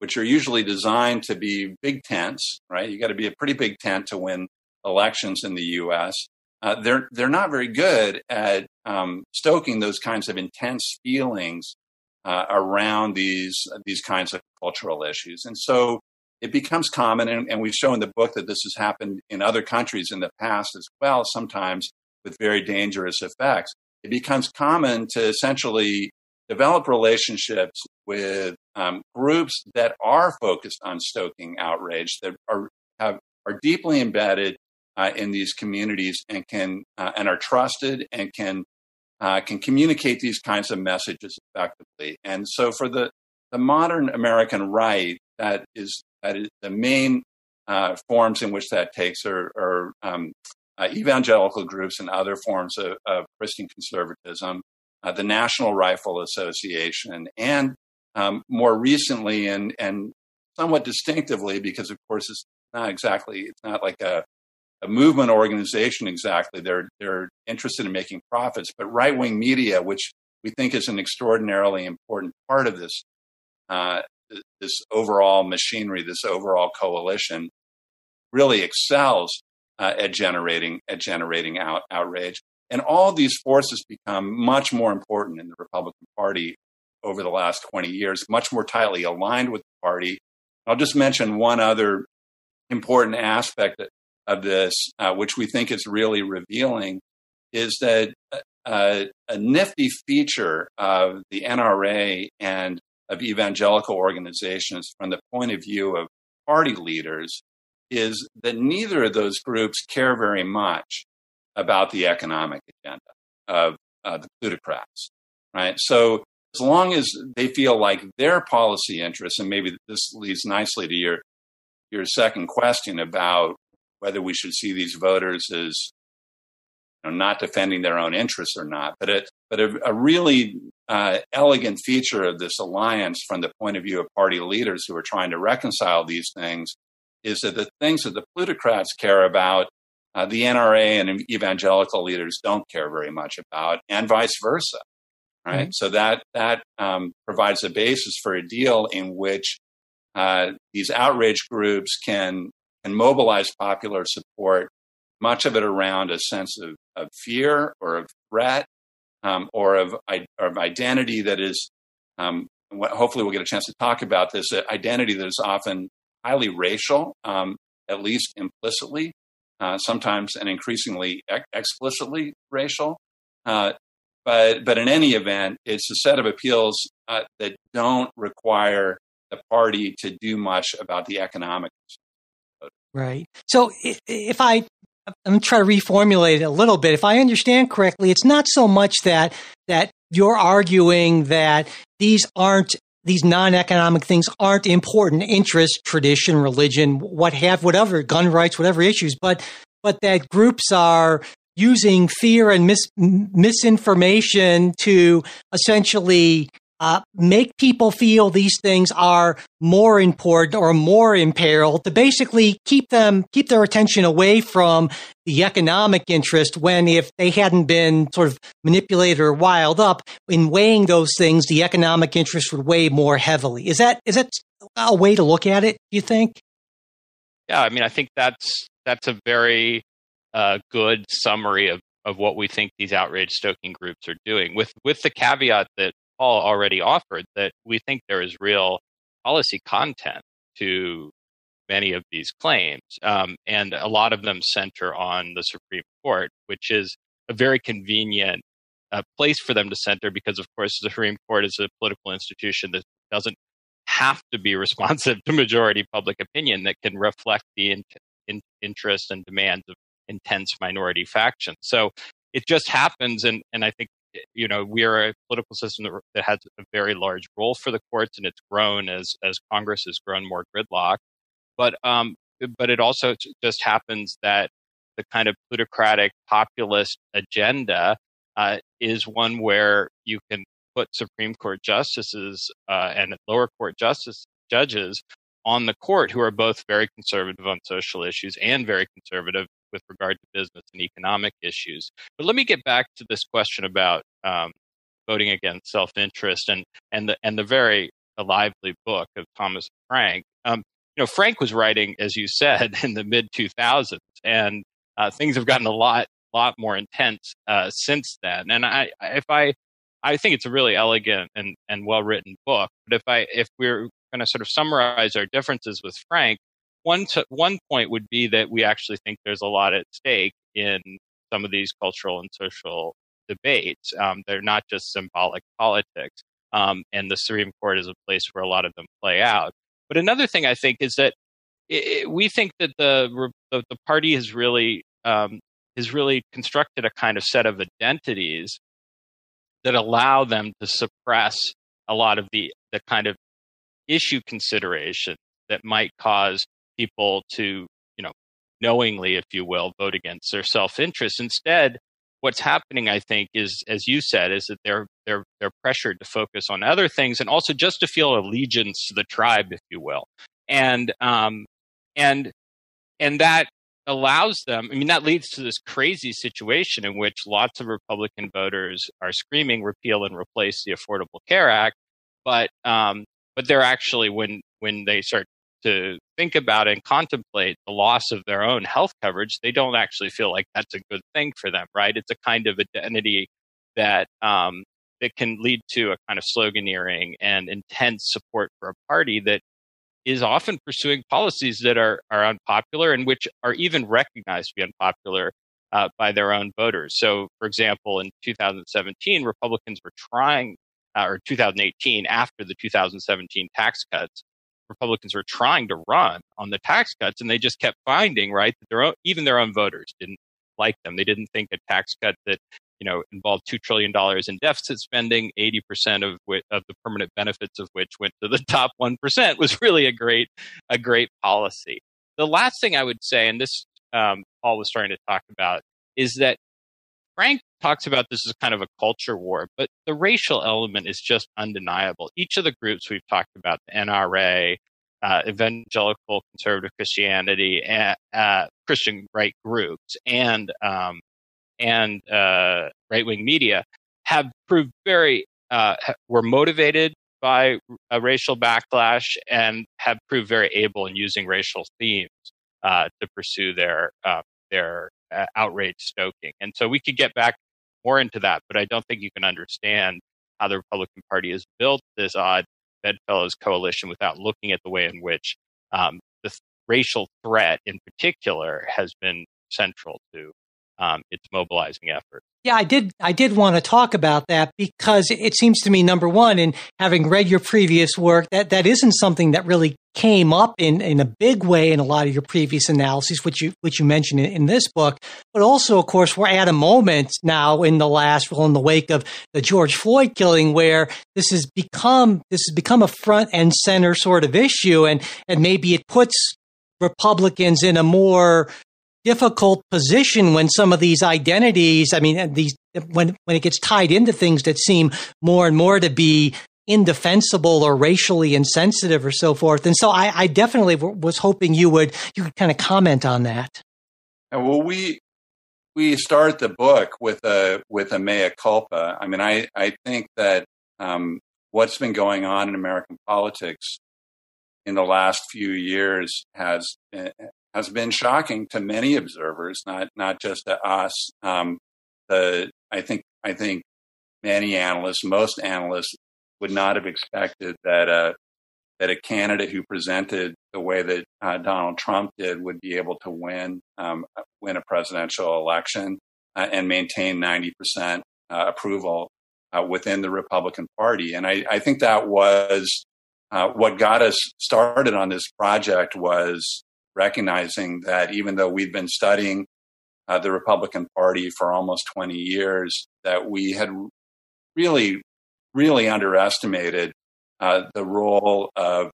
which are usually designed to be big tents, right? You got to be a pretty big tent to win elections in the U.S. Uh, they're they're not very good at um, stoking those kinds of intense feelings uh, around these these kinds of cultural issues, and so it becomes common, and, and, we show in the book that this has happened in other countries in the past as well, sometimes with very dangerous effects. It becomes common to essentially develop relationships with um, groups that are focused on stoking outrage, that are have are deeply embedded uh, in these communities and can uh, and are trusted and can uh, can communicate these kinds of messages effectively. And so, for the the modern American right, that is that is the main uh, forms in which that takes are, are um, uh, evangelical groups and other forms of, of Christian conservatism, uh, the National Rifle Association, and um, more recently and and somewhat distinctively, because of course it's not exactly it's not like a a movement organization exactly. They're they're interested in making profits, but right wing media, which we think is an extraordinarily important part of this uh, this overall machinery, this overall coalition, really excels uh, at generating at generating out, outrage. And all these forces become much more important in the Republican Party over the last 20 years, much more tightly aligned with the party. I'll just mention one other important aspect of this, uh, which we think is really revealing, is that uh, a nifty feature of the NRA and of evangelical organizations from the point of view of party leaders is that neither of those groups care very much about the economic agenda of uh, the plutocrats, right? So as long as they feel like their policy interests, and maybe this leads nicely to your your second question about whether we should see these voters as you know, not defending their own interests or not, but it, but a, a really uh, elegant feature of this alliance from the point of view of party leaders who are trying to reconcile these things is that the things that the plutocrats care about, uh, the NRA and evangelical leaders don't care very much about, and vice versa. Right. Mm-hmm. So that that um, provides a basis for a deal in which uh, these outrage groups can can mobilize popular support, much of it around a sense of, of fear or of threat um, or of, of identity that is. Um, hopefully, we'll get a chance to talk about this. Identity that is often highly racial, um, at least implicitly, uh, sometimes and increasingly ex- explicitly racial. Uh, but but in any event, it's a set of appeals uh, that don't require the party to do much about the economics. Right. So if I I'm gonna try to reformulate it a little bit. If I understand correctly, it's not so much that that you're arguing that these aren't these non-economic things aren't important interest tradition religion what have whatever gun rights whatever issues but but that groups are using fear and mis- misinformation to essentially uh, make people feel these things are more important or more imperiled to basically keep them keep their attention away from the economic interest when if they hadn't been sort of manipulated or wild up in weighing those things the economic interest would weigh more heavily. Is that is that a way to look at it do you think? Yeah i mean i think that's that's a very uh, good summary of of what we think these outrage stoking groups are doing with with the caveat that Paul already offered that we think there is real policy content to many of these claims. Um, and a lot of them center on the Supreme Court, which is a very convenient uh, place for them to center because, of course, the Supreme Court is a political institution that doesn't have to be [LAUGHS] responsive to majority public opinion, that can reflect the in- in- interest and demands of intense minority factions. So it just happens, and, and I think you know, we are a political system that, that has a very large role for the courts, and it's grown as as Congress has grown more gridlock. But um, but it also just happens that the kind of plutocratic populist agenda uh, is one where you can put Supreme Court justices uh, and lower court justice judges on the court who are both very conservative on social issues and very conservative with regard to business and economic issues. But let me get back to this question about um, voting against self-interest and and the and the very lively book of Thomas Frank. Um, you know, Frank was writing, as you said, [LAUGHS] in the mid 2000s, and uh, things have gotten a lot lot more intense uh, since then. And I, if I, I think it's a really elegant and, and well written book. But if I, if we're going to sort of summarize our differences with Frank, one one point would be that we actually think there's a lot at stake in some of these cultural and social debates. Um, they're not just symbolic politics, um, and the Supreme Court is a place where a lot of them play out. But another thing I think is that it, we think that the the, the party has really um, has really constructed a kind of set of identities that allow them to suppress a lot of the the kind of issue consideration that might cause people to, you know, knowingly, if you will, vote against their self interest. Instead, what's happening, I think, is as you said, is that they're they're they're pressured to focus on other things and also just to feel allegiance to the tribe, if you will, and um, and and that allows them. I mean, that leads to this crazy situation in which lots of Republican voters are screaming repeal and replace the Affordable Care Act, but um, but they're actually when when they start to think about and contemplate the loss of their own health coverage, they don't actually feel like that's a good thing for them, right? It's a kind of identity that um, that can lead to a kind of sloganeering and intense support for a party that is often pursuing policies that are are unpopular and which are even recognized to be unpopular uh, by their own voters. So, for example, in 2017, Republicans were trying, uh, or 2018, after the 2017 tax cuts, Republicans were trying to run on the tax cuts, and they just kept finding right that their own, even their own voters didn't like them. They didn't think a tax cut that you know involved two trillion dollars in deficit spending, eighty percent of which, of the permanent benefits of which went to the [LAUGHS] top one percent, was really a great a great policy. The last thing I would say, and this um, Paul was starting to talk about, is that Frank talks about this as kind of a culture war, but the racial element is just undeniable. Each of the groups we've talked about, the NRA, uh, evangelical conservative Christianity, uh, uh, Christian right groups, and um, and uh, right wing media, have proved very uh, were motivated by a racial backlash and have proved very able in using racial themes uh, to pursue their their outrage stoking. And so we could get back more into that, but I don't think you can understand how the Republican Party has built this odd bedfellows coalition without looking at the way in which um, the th- racial threat in particular has been central to um, its mobilizing efforts. Yeah, I did. I did want to talk about that because it seems to me, number one, in having read your previous work, that that isn't something that really came up in, in a big way in a lot of your previous analyses, which you which you mentioned in, in this book. But also, of course, we're at a moment now in the last, well, in the wake of the George Floyd killing, where this has become this has become a front and center sort of issue, and and maybe it puts Republicans in a more difficult position when some of these identities, I mean, these, when, when it gets tied into things that seem more and more to be indefensible or racially insensitive or so forth. And so I, I definitely w- was hoping you would, you could kind of comment on that. Well, we, we start the book with a, with a mea culpa. I mean, I, I think that, um, what's been going on in American politics in the last few years has has been shocking to many observers, not not just to us. Um, the I think I think many analysts, most analysts, would not have expected that a that a candidate who presented the way that uh, Donald Trump did would be able to win um, win a presidential election uh, and maintain ninety percent uh, approval uh, within the Republican Party. And I, I think that was uh, what got us started on this project was recognizing that even though we've been studying uh, the Republican Party for almost 20 years, that we had really, really underestimated uh, the role of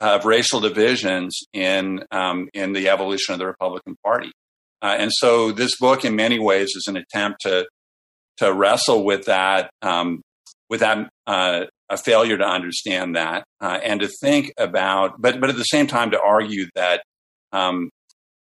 of racial divisions in um, in the evolution of the Republican Party. Uh, and so, this book, in many ways, is an attempt to to wrestle with that um, with that uh, a failure to understand that uh, and to think about, but but at the same time to argue that um,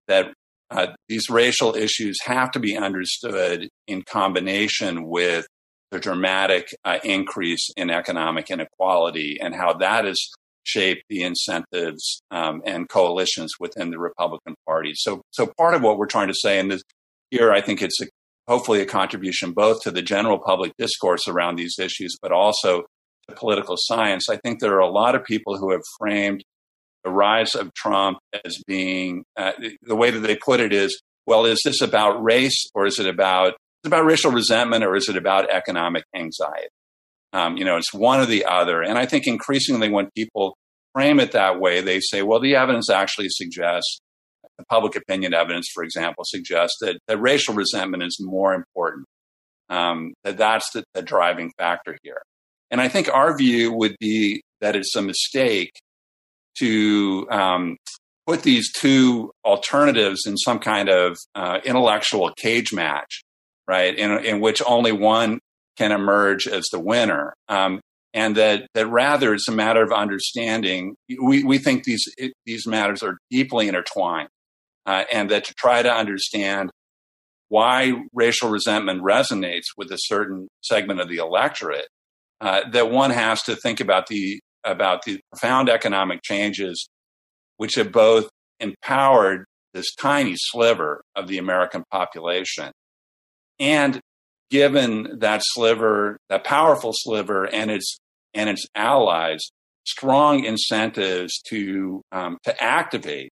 that uh, these racial issues have to be understood in combination with the dramatic uh, increase in economic inequality and how that has shaped the incentives um, and coalitions within the Republican Party. So, so part of what we're trying to say, and this, here I think it's a, hopefully a contribution both to the general public discourse around these issues, but also political science, I think there are a lot of people who have framed the rise of Trump as being uh, the way that they put it is, well, is this about race or is it about it's about racial resentment or is it about economic anxiety? Um, you know, it's one or the other. And I think increasingly when people frame it that way, they say, well, the evidence actually suggests, the public opinion evidence, for example, suggests that, that racial resentment is more important. Um, that that's the, the driving factor here. And I think our view would be that it's a mistake to um, put these two alternatives in some kind of uh, intellectual cage match, right? In, in which only one can emerge as the winner. Um, and that, that rather it's a matter of understanding. We, we think these, it, these matters are deeply intertwined. Uh, and that to try to understand why racial resentment resonates with a certain segment of the electorate uh, that one has to think about the about the profound economic changes which have both empowered this tiny sliver of the American population and given that sliver, that powerful sliver and its and its allies strong incentives to um, to activate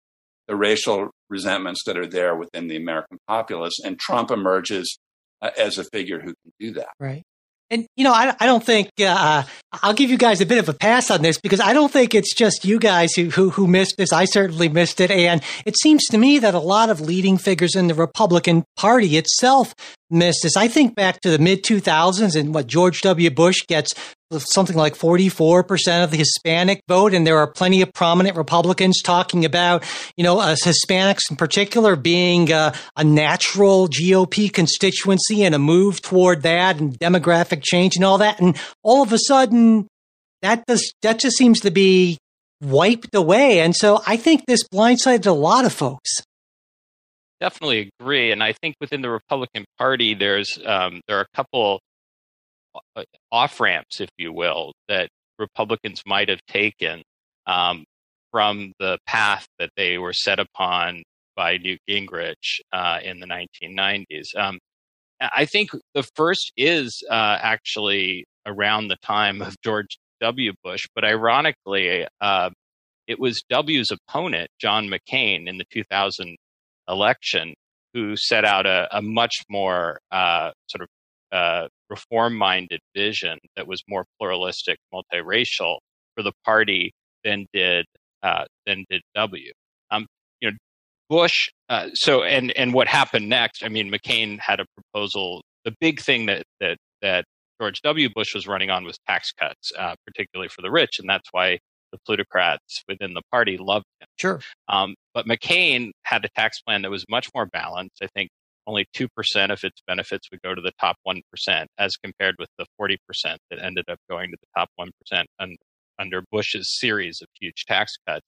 the racial resentments that are there within the American populace, and Trump emerges uh, as a figure who can do that. Right. And you know, I, I don't think uh, I'll give you guys a bit of a pass on this because I don't think it's just you guys who, who who missed this. I certainly missed it, and it seems to me that a lot of leading figures in the Republican Party itself missed this. I think back to the mid 2000s and what George W. Bush gets something like 44% of the Hispanic vote. And there are plenty of prominent Republicans talking about, you know, uh, Hispanics in particular being uh, a natural GOP constituency and a move toward that and demographic change and all that. And all of a sudden, that does, that just seems to be wiped away. And so I think this blindsided a lot of folks. Definitely agree, and I think within the Republican Party, there's um, there are a couple uh, off ramps, if you will, that Republicans might have taken um, from the path that they were set upon by Newt Gingrich uh, in the 1990s. Um, I think the first is uh, actually around the time of George W. Bush, but ironically, uh, it was W's opponent, John McCain, in the 2000 election, who set out a, a much more uh, sort of uh, reform minded vision that was more pluralistic, multiracial for the party than did uh, than did W. Um, you know, Bush. Uh, so and and what happened next? I mean, McCain had a proposal. The big thing that that that George W. Bush was running on was tax cuts, uh, particularly for the rich, and that's why the plutocrats within the party loved him. Sure. Um, but McCain had a tax plan that was much more balanced. I think only 2% of its benefits would go to the top 1%, as compared with the 40% that ended up going to the top 1% un- under Bush's series of huge tax cuts.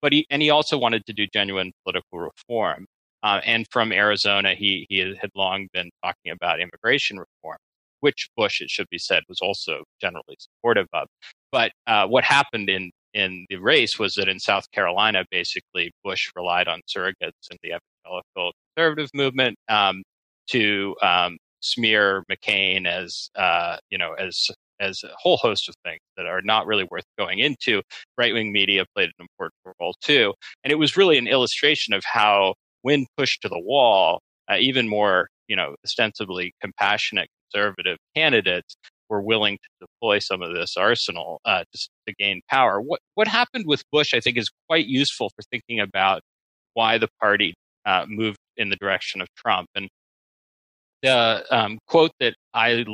But he, and he also wanted to do genuine political reform. Uh, and from Arizona, he, he had long been talking about immigration reform, which Bush, it should be said, was also generally supportive of. But uh, what happened in in the race was that in South Carolina, basically Bush relied on surrogates and the evangelical conservative movement um, to um, smear McCain as uh, you know as as a whole host of things that are not really worth going into. Right wing media played an important role too, and it was really an illustration of how, when pushed to the wall, uh, even more you know ostensibly compassionate conservative candidates were willing to deploy some of this arsenal uh, to, to, gain power. What what happened with Bush, I think, is quite useful for thinking about why the party uh, moved in the direction of Trump. And the um, quote that I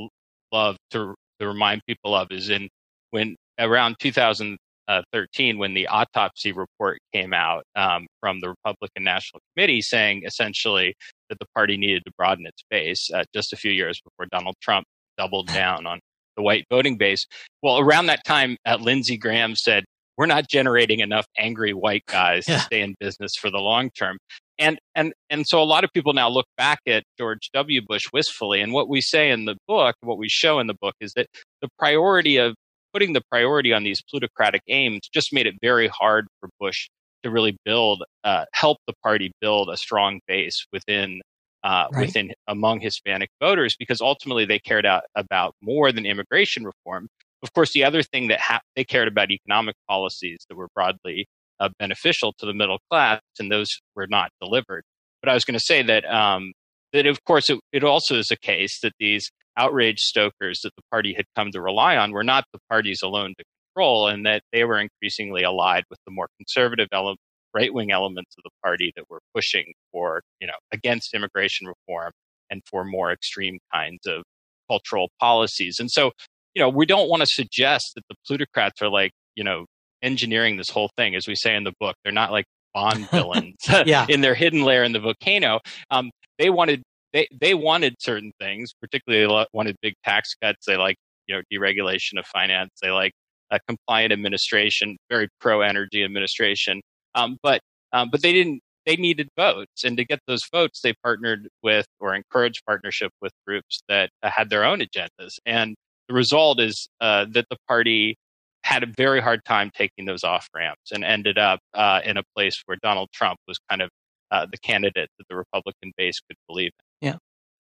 love to, to remind people of is in when around 2013, when the autopsy report came out um, from the Republican National Committee, saying essentially that the party needed to broaden its base. Uh, just a few years before Donald Trump doubled down on the white voting base. Well, around that time, uh, Lindsey Graham said, we're not generating enough angry white guys yeah. to stay in business for the long term. And, and, and so a lot of people now look back at George W. Bush wistfully. And what we say in the book, what we show in the book is that the priority of putting the priority on these plutocratic aims just made it very hard for Bush to really build, uh, help the party build a strong base within uh, right. within among Hispanic voters because ultimately they cared out, about more than immigration reform. Of course, the other thing that ha- they cared about economic policies that were broadly uh, beneficial to the middle class, and those were not delivered. But I was going to say that um, that of course it, it also is a case that these outrage stokers that the party had come to rely on were not the parties alone to control, and that they were increasingly allied with the more conservative ele- right wing elements of the party that were pushing for, you know, against immigration reform and for more extreme kinds of cultural policies. And so, you know, we don't want to suggest that the plutocrats are like, you know, engineering this whole thing, as we say in the book. They're not like Bond [LAUGHS] villains yeah. in their hidden lair in the volcano. Um, they wanted they they wanted certain things, particularly they wanted big tax cuts. They like you know deregulation of finance. They like a compliant administration, very pro energy administration. Um, but um, but they didn't. They needed votes, and to get those votes, they partnered with or encouraged partnership with groups that uh, had their own agendas. And the result is uh, that the party had a very hard time taking those off ramps and ended up uh, in a place where Donald Trump was kind of uh, the candidate that the Republican base could believe in. Yeah.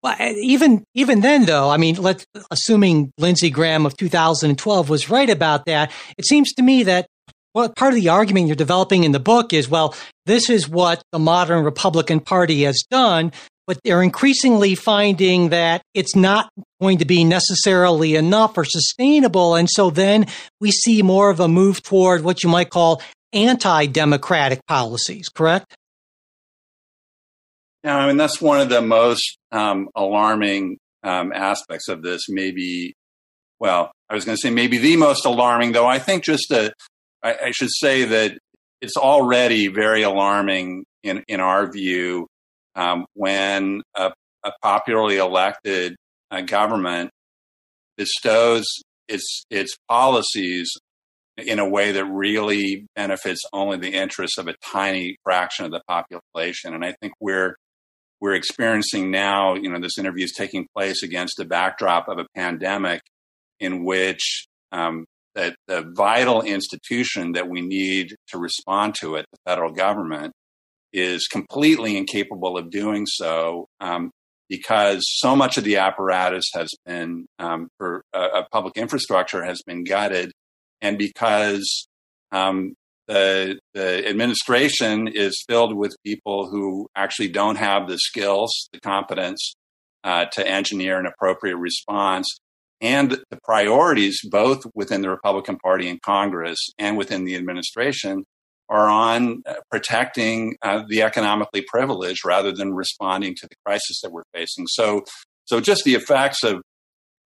Well, even even then, though, I mean, let's assuming Lindsey Graham of 2012 was right about that. It seems to me that well, part of the argument you're developing in the book is, well, this is what the modern Republican Party has done, but they're increasingly finding that it's not going to be necessarily enough or sustainable. And so then we see more of a move toward what you might call anti democratic policies, correct? Yeah, I mean, that's one of the most um, alarming um, aspects of this. Maybe, well, I was going to say maybe the most alarming, though I think just a, I, I should say that it's already very alarming in, in our view um, when a, a, popularly elected uh, government bestows its its policies in a way that really benefits only the interests of a tiny fraction of the population. And I think we're we're experiencing now, you know, this interview is taking place against the backdrop of a pandemic in which um, that the vital institution that we need to respond to it, the federal government, is completely incapable of doing so um, because so much of the apparatus has been um, for uh, public infrastructure has been gutted, and because um, the the administration is filled with people who actually don't have the skills, the competence uh, to engineer an appropriate response, and the priorities, both within the Republican Party in Congress and within the administration, are on uh, protecting uh, the economically privileged rather than responding to the crisis that we're facing. So, so just the effects of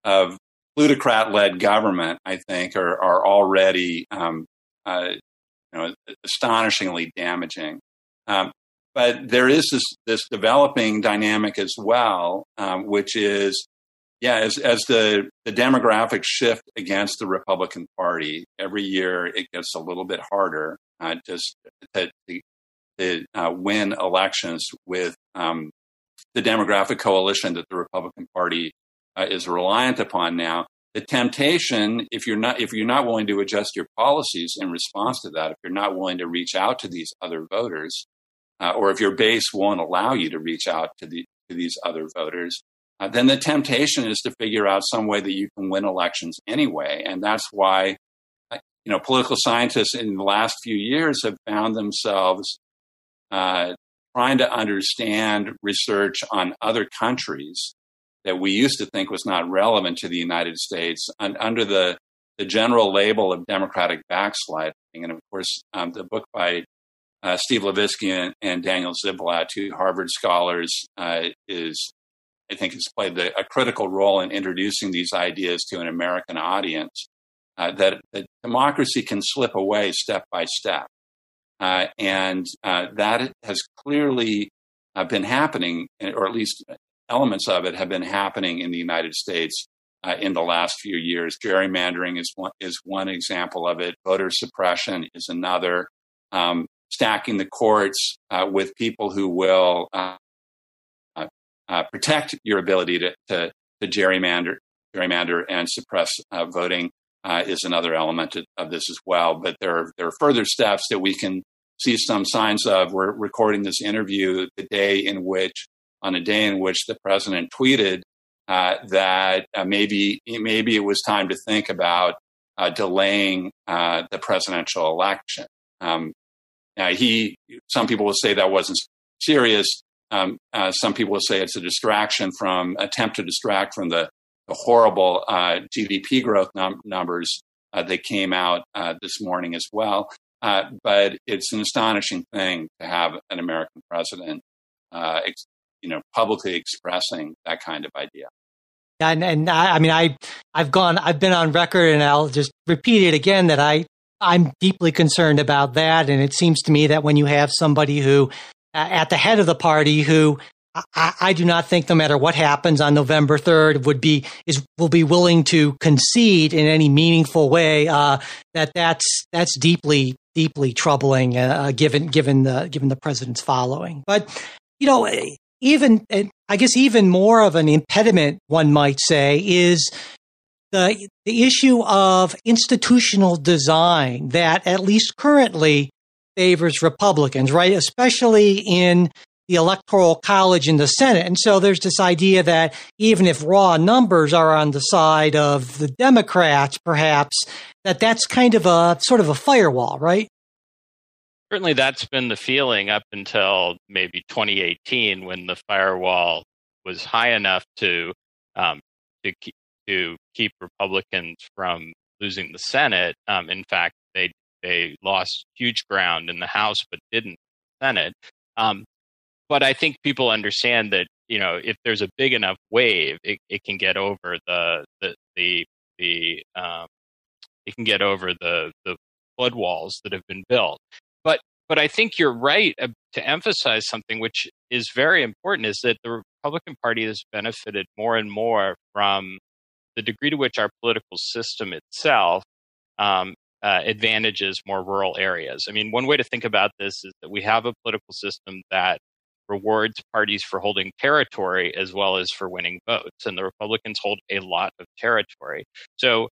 of plutocrat-led government, I think, are are already um, uh, you know astonishingly damaging. Um, but there is this this developing dynamic as well, um, which is yeah, as, as the, the demographics shift against the Republican Party, every year it gets a little bit harder uh, just to, to uh, win elections with um, the demographic coalition that the Republican Party uh, is reliant upon now. The temptation, if you're not if you're not willing to adjust your policies in response to that, if you're not willing to reach out to these other voters, uh, or if your base won't allow you to reach out to the to these other voters, uh, then the temptation is to figure out some way that you can win elections anyway. And that's why, uh, you know, political scientists in the last few years have found themselves uh, trying to understand research on other countries that we used to think was not relevant to the United States under the, the general label of democratic backsliding. And of course, um, the book by uh, Steve Levitsky and, and, Daniel Ziblatt, two Harvard scholars, uh, is I think has played the, a critical role in introducing these ideas to an American audience. Uh, that, that, democracy can slip away step by step. Uh, and uh, that has clearly uh, been happening, or at least elements of it have been happening in the United States uh, in the last few years. Gerrymandering is one, is one example of it. Voter suppression is another. Um, stacking the courts uh, with people who will uh, protect your ability to, to, to, gerrymander, gerrymander and suppress uh, voting uh, is another element of this as well. But there are, there are further steps that we can see some signs of. We're recording this interview the day in which, on a day in which the president tweeted uh, that uh, maybe maybe it was time to think about uh, delaying the presidential election. Um, he, some people will say that wasn't serious. Um, uh, some people say it's a distraction from attempt to distract from the, the horrible uh, GDP growth num- numbers uh, that came out uh, this morning as well. Uh, but it's an astonishing thing to have an American president, uh, ex- you know, publicly expressing that kind of idea. And, and I, I mean, I, I've gone, I've been on record, and I'll just repeat it again that I, I'm deeply concerned about that. And it seems to me that when you have somebody who at the head of the party who I, I, do not think no matter what happens on November 3rd would be is will be willing to concede in any meaningful way uh, that that's that's deeply deeply troubling uh, given given the given the president's following. But you know even I guess even more of an impediment one might say is the the issue of institutional design that at least currently favors Republicans, right? Especially in the electoral college in the Senate. And so there's this idea that even if raw numbers are on the side of the Democrats, perhaps, that that's kind of a sort of a firewall, right? Certainly that's been the feeling up until maybe 2018 when the firewall was high enough to um, to keep, to keep Republicans from losing the Senate. Um, in fact, they lost huge ground in the House, but didn't Senate. Um, but I think people understand that you know if there's a big enough wave, it, it can get over the the the, the um, it can get over the the flood walls that have been built. But but I think you're right to emphasize something which is very important is that the Republican Party has benefited more and more from the degree to which our political system itself um, uh, advantages more rural areas. I mean, one way to think about this is that we have a political system that rewards parties for holding territory as well as for winning votes, and the Republicans hold a lot of territory. So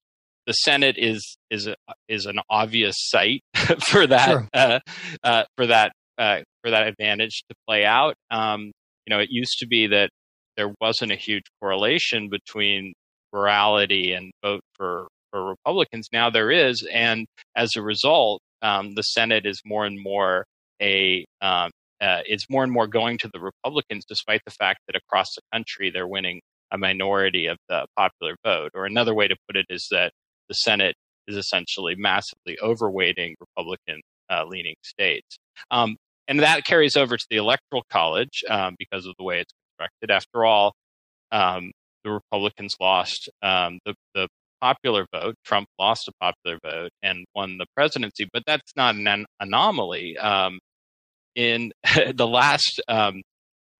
the Senate is is a, is an obvious site [LAUGHS] for that sure. uh, uh, for that uh, for that advantage to play out. Um, you know, it used to be that there wasn't a huge correlation between morality and vote for for Republicans. Now there is, and as a result, um, the Senate is more and more a um, uh, it's more and more going to the Republicans, despite the fact that across the country they're winning a minority of the popular vote. Or another way to put it is that the Senate is essentially massively overweighting Republican uh, leaning states. Um, and that carries over to the Electoral College um, because of the way it's constructed. After all, um, the Republicans lost um, the, the popular vote. Trump lost a popular vote and won the presidency, but that's not an anomaly. Um, in [LAUGHS] the last um,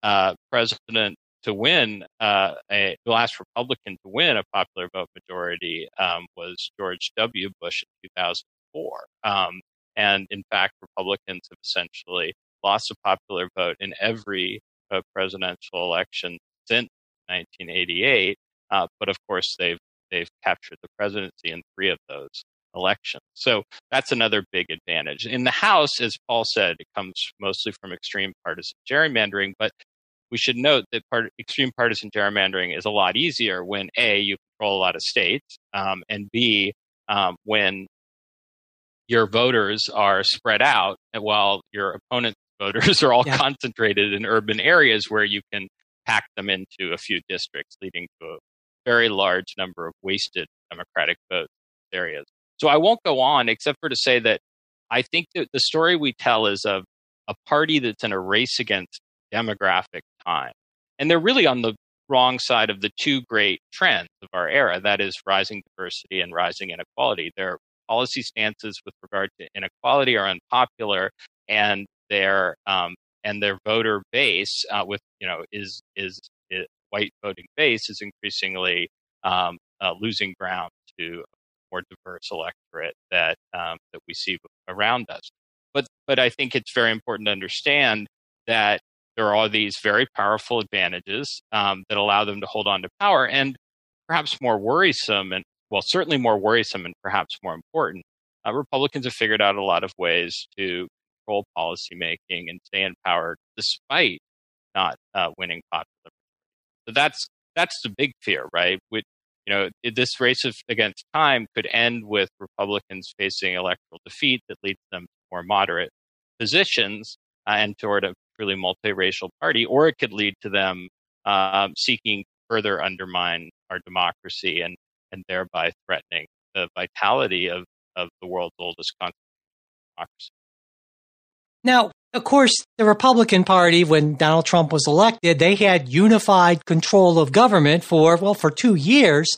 uh, president to win, uh, a, the last Republican to win a popular vote majority um, was George W. Bush in 2004. Um, and in fact, Republicans have essentially lost a popular vote in every uh, presidential election since 1988. Uh, but of course, they've they've captured the presidency in three of those elections. So that's another big advantage. In the House, as Paul said, it comes mostly from extreme partisan gerrymandering, but we should note that part, extreme partisan gerrymandering is a lot easier when A, you control a lot of states, um, and B, um, when your voters are spread out while your opponent's [LAUGHS] voters are all yeah. concentrated in urban areas where you can pack them into a few districts, leading to a very large number of wasted Democratic votes areas. So I won't go on except for to say that I think that the story we tell is of a party that's in a race against demographic time. And they're really on the wrong side of the two great trends of our era that is, rising diversity and rising inequality. Their policy stances with regard to inequality are unpopular, and their um, and their voter base, uh, with you know, is, is, is white voting base, is increasingly um, uh, losing ground to a more diverse electorate that um, that we see around us. But but I think it's very important to understand that there are these very powerful advantages um, that allow them to hold on to power, and perhaps more worrisome, and well, certainly more worrisome, and perhaps more important. Uh, Republicans have figured out a lot of ways to control policymaking and stay in power despite not uh, winning popular. That's that's the big fear, right? Which you know, this race of, against time could end with Republicans facing electoral defeat that leads them to more moderate positions uh, and toward a truly multiracial party, or it could lead to them uh, seeking further undermine our democracy and, and thereby threatening the vitality of, of the world's oldest democracy. Now, of course, the Republican Party, when Donald Trump was elected, they had unified control of government for, well, for two years.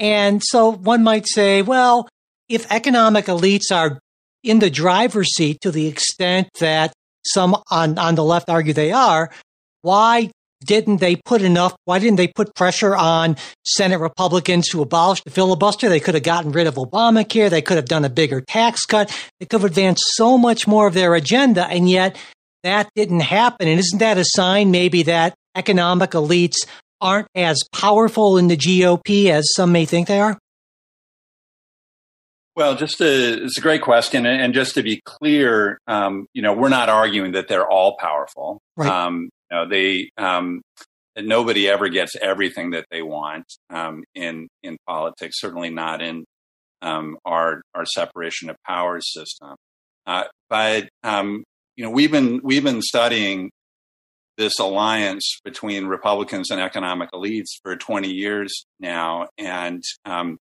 And so one might say, well, if economic elites are in the driver's seat to the extent that some on, on the left argue they are, why didn't they put enough? Why didn't they put pressure on Senate Republicans to abolish the filibuster? They could have gotten rid of Obamacare. They could have done a bigger tax cut. They could have advanced so much more of their agenda. And yet that didn't happen. And isn't that a sign maybe that economic elites aren't as powerful in the GOP as some may think they are? Well, just to, it's a great question, and just to be clear, um, you know, we're not arguing that they're all powerful. Right. Um, you know, they um, nobody ever gets everything that they want um, in in politics. Certainly not in um, our our separation of powers system. Uh, but um, you know, we've been we've been studying this alliance between Republicans and economic elites for 20 years now, and um,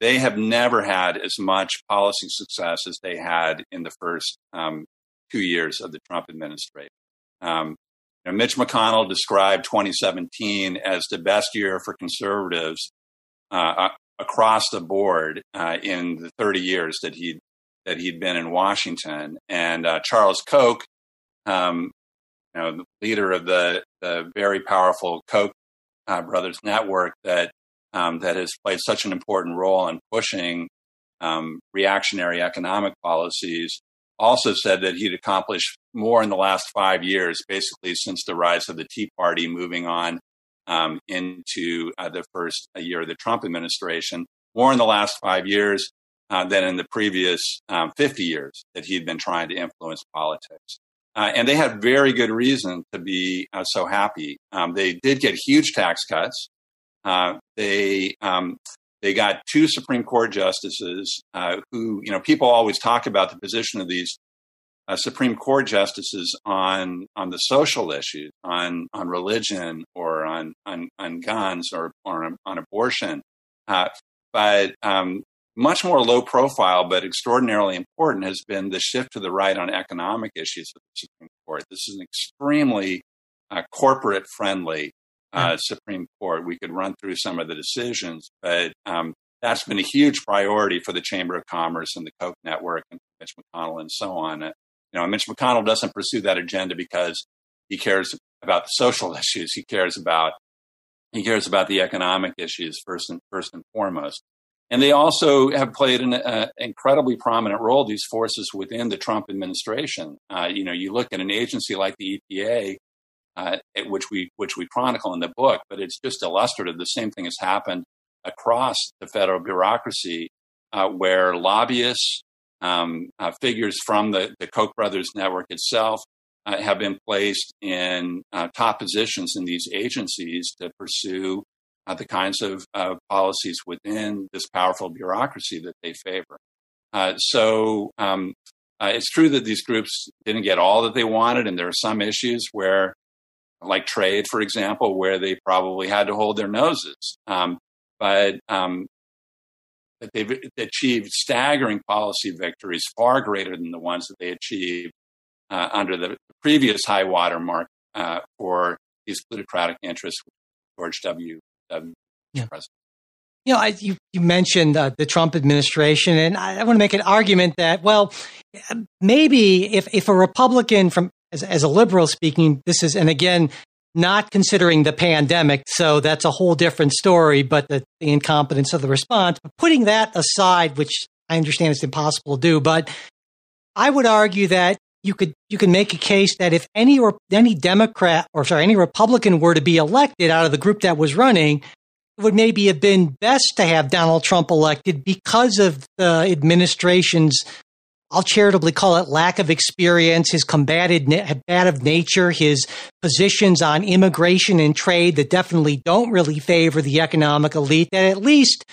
they have never had as much policy success as they had in the first um, two years of the Trump administration. Um, you know, Mitch McConnell described 2017 as the best year for conservatives uh, across the board uh, in the 30 years that he that he'd been in Washington. And uh, Charles Koch, um, you know, the leader of the, the very powerful Koch uh, brothers network that um, that has played such an important role in pushing um, reactionary economic policies, also said that he'd accomplished more in the last five years, basically since the rise of the Tea Party, moving on um, into uh, the first year of the Trump administration, more in the last five years uh, than in the previous um, 50 years that he'd been trying to influence politics. Uh, and they had very good reason to be uh, so happy. Um, they did get huge tax cuts. Uh, they um, they got two Supreme Court justices uh, who, you know, people always talk about the position of these uh, Supreme Court justices on on the social issues, on on religion or on on, on guns or, or on, on abortion. Uh, but um, much more low profile, but extraordinarily important, has been the shift to the right on economic issues of the Supreme Court. This is an extremely uh, corporate friendly uh, Supreme Court. We could run through some of the decisions, but um, that's been a huge priority for the Chamber of Commerce and the Koch Network and Mitch McConnell and so on. You know, Mitch McConnell doesn't pursue that agenda because he cares about the social [LAUGHS] issues. He cares about he cares about the economic issues first and first and foremost. And they also have played an uh, incredibly prominent role. These forces within the Trump administration. Uh, you know, you look at an agency like the EPA, uh, which we which we chronicle in the book, but it's just illustrative. The same thing has happened across the federal bureaucracy, uh, where lobbyists, um, uh, figures from the, the Koch brothers network itself, uh, have been placed in uh, top positions in these agencies to pursue uh, the kinds of policies within this powerful bureaucracy that they favor. so. Um, it's true that these groups didn't get all that they wanted, and there are some issues where like trade, for example, where they probably had to hold their noses. Um, but um, they've achieved staggering policy victories, far greater than the ones that they achieved uh, under the previous high water mark uh, for these plutocratic interests, George W. W. Yeah. President. You know, I, you, you mentioned uh, the Trump administration, and I, I want to make an argument that, well, maybe if, if a Republican from as, as a liberal speaking, this is, and again, not considering the pandemic. So that's a whole different story, but the, the, incompetence of the response. But putting that aside, which I understand is impossible to do, but I would argue that you could you can make a case that if any any Democrat or sorry any Republican were to be elected out of the group that was running, it would maybe have been best to have Donald Trump elected because of the administration's I'll charitably call it lack of experience, his combative nature, his positions on immigration and trade that definitely don't really favor the economic elite, that at least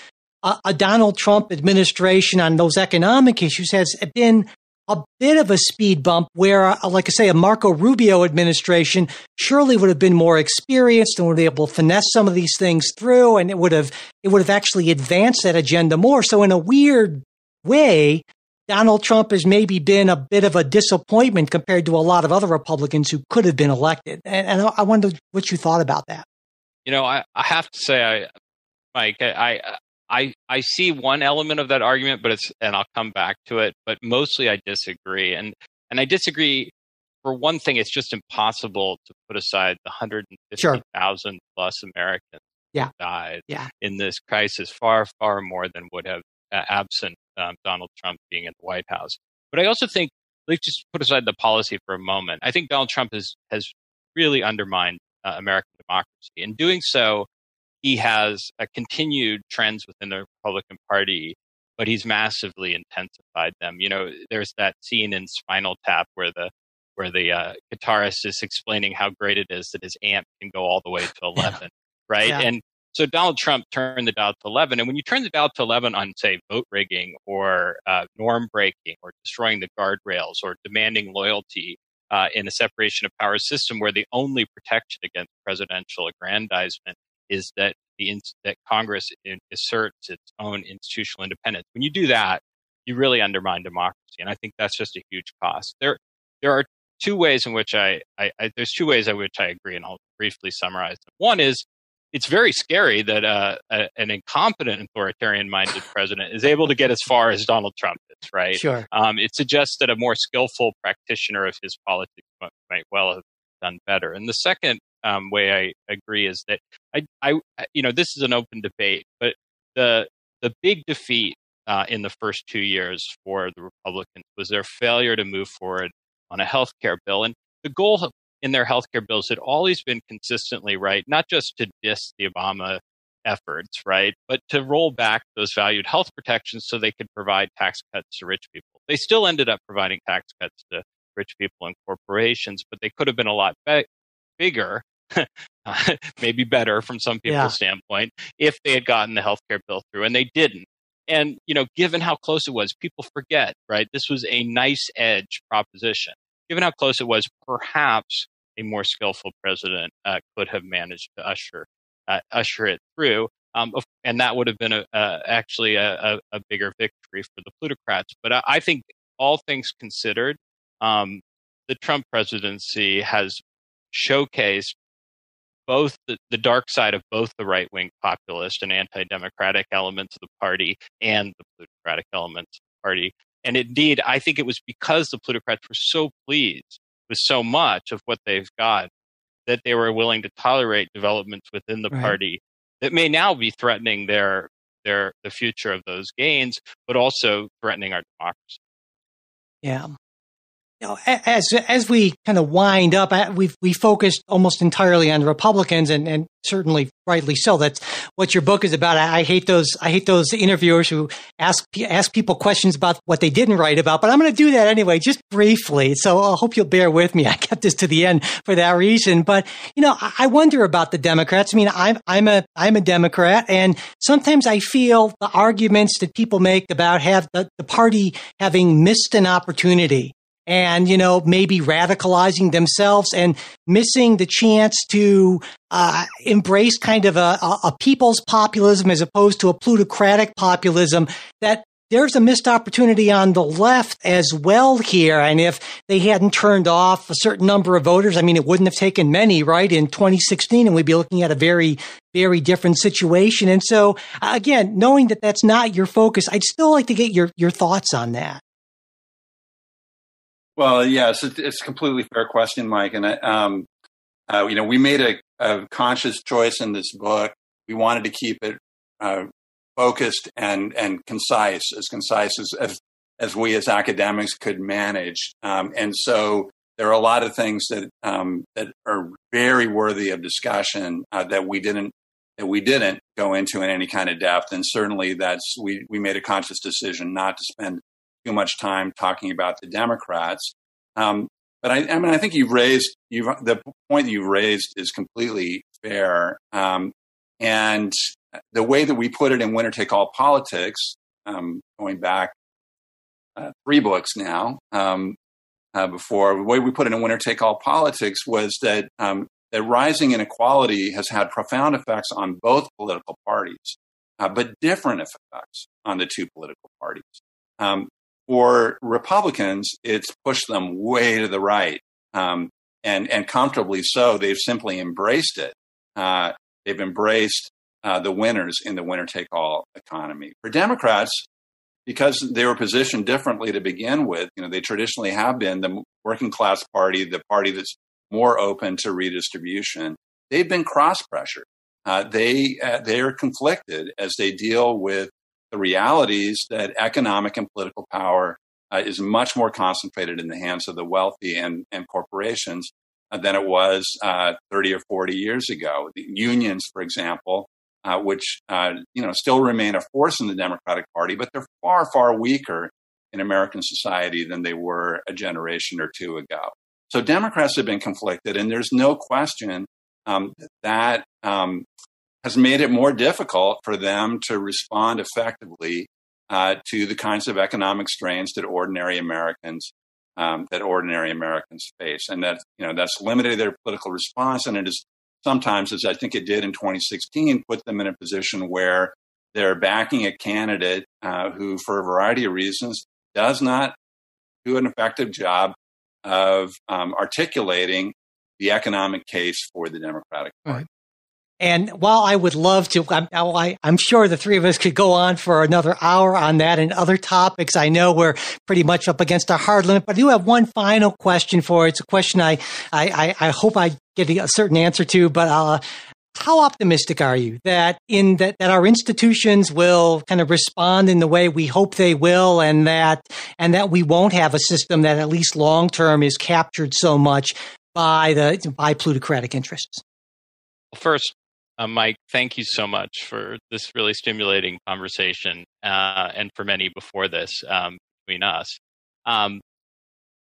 a, a Donald Trump administration on those economic issues has been a bit of a speed bump where, uh, like I say, a Marco Rubio administration surely would have been more experienced and would be able to finesse some of these things through, and it would have it would have actually advanced that agenda more. So, in a weird way, Donald Trump has maybe been a bit of a disappointment compared to a lot of other Republicans who could have been elected. And, and I wonder what you thought about that. You know, I, I have to say, I, Mike, I, I, I see one element of that argument, but it's, and I'll come back to it, but mostly I disagree. And, and I disagree for one thing, it's just impossible to put aside the 150,000 sure. plus Americans yeah. died yeah. in this crisis, far, far more than would have uh, absent um, Donald Trump being in the White House. But I also think, let's just put aside the policy for a moment. I think Donald Trump has, has really undermined uh, American democracy. In doing so, he has uh, continued trends within the Republican Party but he's massively intensified them. You know, there's that scene in Spinal Tap where the where the uh, guitarist is explaining how great it is that his amp can go all the way to [LAUGHS] 11, yeah. right? Yeah. And so Donald Trump turned the dial to 11. And when you turn the dial to 11 on, say, vote rigging or uh, norm breaking or destroying the guardrails or demanding loyalty uh, in a separation of powers system where the only protection against presidential aggrandizement is that the that Congress asserts its own institutional independence. When you do that, you really undermine democracy, and I think that's just a huge cost. There, there are two ways in which I, I, I there's two ways in which I agree, and I'll briefly summarize them. One is it's very scary that uh, a, an incompetent authoritarian-minded president is able to get as far as Donald Trump is. Right? Sure. Um, it suggests that a more skillful practitioner of his politics might well have done better. And the second um, way I agree is that I, I, you know, this is an open debate, but the the big defeat uh, in the first two years for the Republicans was their failure to move forward on a health care bill. And the goal in their healthcare bills had always been consistently right, not just to diss the Obama efforts, right, but to roll back those valued health protections so they could provide tax cuts to rich people. They still ended up providing tax cuts to rich people and corporations, but they could have been a lot be- bigger [LAUGHS] maybe better from some people's yeah. standpoint if they had gotten the healthcare bill through and they didn't and you know given how close it was people forget right this was a nice edge proposition given how close it was perhaps a more skillful president uh, could have managed to usher uh, usher it through um, and that would have been a, actually a, a, bigger victory for the plutocrats but I, I think all things considered um, the Trump presidency has showcased both the, the dark side of both the right wing populist and anti democratic elements of the party and the plutocratic elements of the party. And indeed, I think it was because the plutocrats were so pleased with so much of what they've got that they were willing to tolerate developments within the right. party that may now be threatening their their the future of those gains, but also threatening our democracy. Yeah you know, as as we kind of wind up, uh, we we focused almost entirely on Republicans, and, and certainly rightly so. That's what your book is about. I, I, hate those I hate those interviewers who ask ask people questions about what they didn't write about. But I'm going to do that anyway, just briefly. So I hope you'll bear with me. [LAUGHS] I kept this to the end for that reason. But you know, I, I wonder about the Democrats. I mean, I'm I'm a I'm a Democrat, and sometimes I feel the arguments that people make about have the, the party having missed an opportunity and, you know, maybe radicalizing themselves and missing the chance to uh, embrace kind of a, a people's populism as opposed to a plutocratic populism that there's a missed opportunity on the left as well here. And if they hadn't turned off a certain number of voters, I mean, it wouldn't have taken many, right, in 2016, and we'd be looking at a very, very different situation. And so, again, knowing that that's not your focus, I'd still like to get your, your thoughts on that. Well, yes, it's a completely fair question, Mike. And um, uh, you know, we made a, a, conscious choice in this book. We wanted to keep it uh, focused and and concise, as concise as, as, as we as academics could manage. Um, and so there are a lot of things that um, that are very worthy of discussion uh, that we didn't that we didn't go into in any kind of depth. And certainly, that's we we made a conscious decision not to spend too much time talking about the Democrats. Um, but I, I, mean, I think you've raised you've the point that you've raised is completely fair. Um, and the way that we put it in winner take all politics, um, going back uh, three books now, um, uh, before the way we put it in winner take all politics was that um, that rising inequality has had profound effects on both political parties, uh, but different effects on the two political parties. For Republicans, it's pushed them way to the right, um, and and comfortably so. They've simply embraced it. Uh, they've embraced uh, the winners in the winner take all economy. For Democrats, because they were positioned differently to begin with, you know, they traditionally have been the working class party, the party that's more open to redistribution. They've been cross pressured. Uh, they uh, they are conflicted as they deal with the realities that economic and political power uh, is much more concentrated in the hands of the wealthy and, and corporations uh, than it was uh, 30 or 40 years ago. The unions, for example, uh, which uh, you know still remain a force in the Democratic Party, but they're far far weaker in American society than they were a generation or two ago. So Democrats have been conflicted, and there's no question um, that um, has made it more difficult for them to respond effectively uh, to the kinds of economic strains that ordinary Americans um, that ordinary Americans face, and that you know that's limited their political response, and it is sometimes, as I think it did in 2016, put them in a position where they're backing a candidate uh, who, for a variety of reasons, does not do an effective job of um, articulating the economic case for the Democratic Party. Right. And while I would love to, I'm, I, am sure the three of us could go on for another hour on that and other topics. I know we're pretty much up against our hard limit, but I do have one final question for you. It's a question I, I, I hope I get a certain answer to, but uh, how optimistic are you that in that, that our institutions will kind of respond in the way we hope they will and that and that we won't have a system that at least long term is captured so much by the by plutocratic interests? First, uh, Mike, thank you so much for this really stimulating conversation, uh, and for many before this um, between us. Um,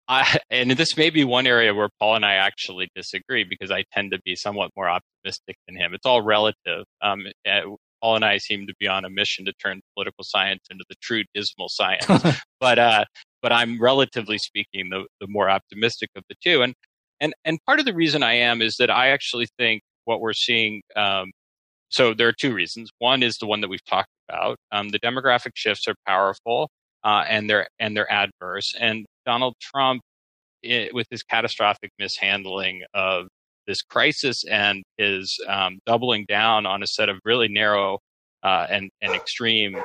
I, [LAUGHS] and this may be one area where Paul and I actually disagree because I tend to be somewhat more optimistic than him. It's all relative. Um, uh, Paul and I seem to be on a mission to turn political science into the true dismal science, [LAUGHS] but uh, but I'm relatively speaking the, the more optimistic of the two. And and and part of the reason I am is that I actually think what we're seeing. Um, so there are two reasons. One is the one that we've talked about. Um, the demographic shifts are powerful, uh, and they're and they're adverse. And Donald Trump, it, with his catastrophic mishandling of this crisis and his um, doubling down on a set of really narrow uh, and, and extreme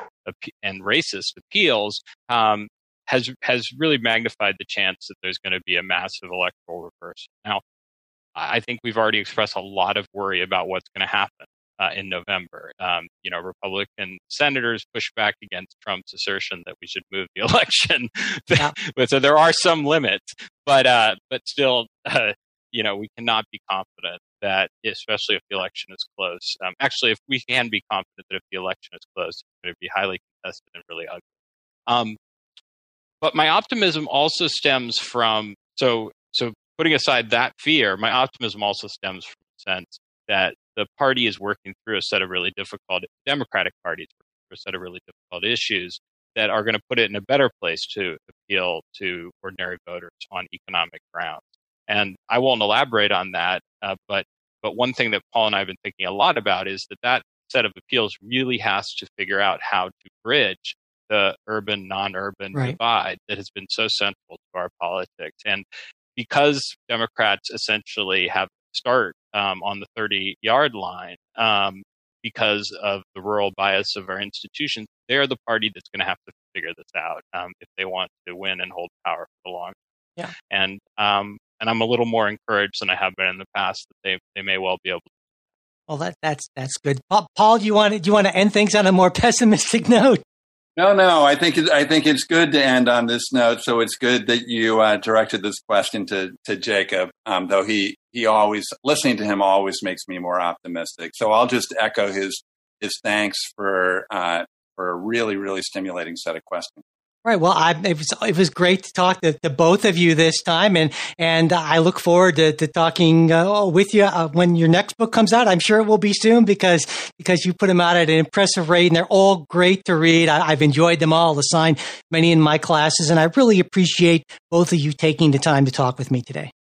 and racist appeals, um, has has really magnified the chance that there's going to be a massive electoral reversal. Now, I think we've already expressed a lot of worry about what's going to happen uh, in November. Um, you know, Republican senators push back against Trump's assertion that we should move the [LAUGHS] election. Yeah. so there are some limits, but uh, but still, uh, you know, we cannot be confident that, especially if the election is close. Um, actually, if we can be confident that if the election is close, it's going to be highly contested and really ugly. Um, but my optimism also stems from so putting aside that fear, my optimism also stems from the sense that the party is working through a set of really difficult Democratic parties through a set of really difficult issues that are going to put it in a better place to appeal to ordinary voters on economic grounds. And I won't elaborate on that, uh, but but one thing that Paul and I have been thinking a lot about is that that set of appeals really has to figure out how to bridge the urban non-urban right. divide that has been so central to our politics. And because Democrats essentially have start um, on the 30 yard line um, because of the rural bias of our institutions, they're the party that's going to have to figure this out um, if they want to win and hold power for the long. Yeah. And um, and I'm a little more encouraged than I have been in the past that they they may well be able to. Well, that that's that's good. Paul, do you want to, do you want to end things on a more [LAUGHS] pessimistic note? No, no. I think I think it's good to end on this note. So it's good that you uh, directed this question to to Jacob, um, though he he always listening to him always makes me more optimistic. So I'll just echo his his thanks for uh, for a really really stimulating set of questions. Right. Well, I, it was it was great to talk to, to, both of you this time, and and I look forward to, to talking uh, with you uh, when your next book comes out. I'm sure it will be soon because because you put them out at an impressive rate, and they're all great to read. I, have enjoyed them all. Assigned many in my classes, and I really appreciate both of you taking the time to talk with me today.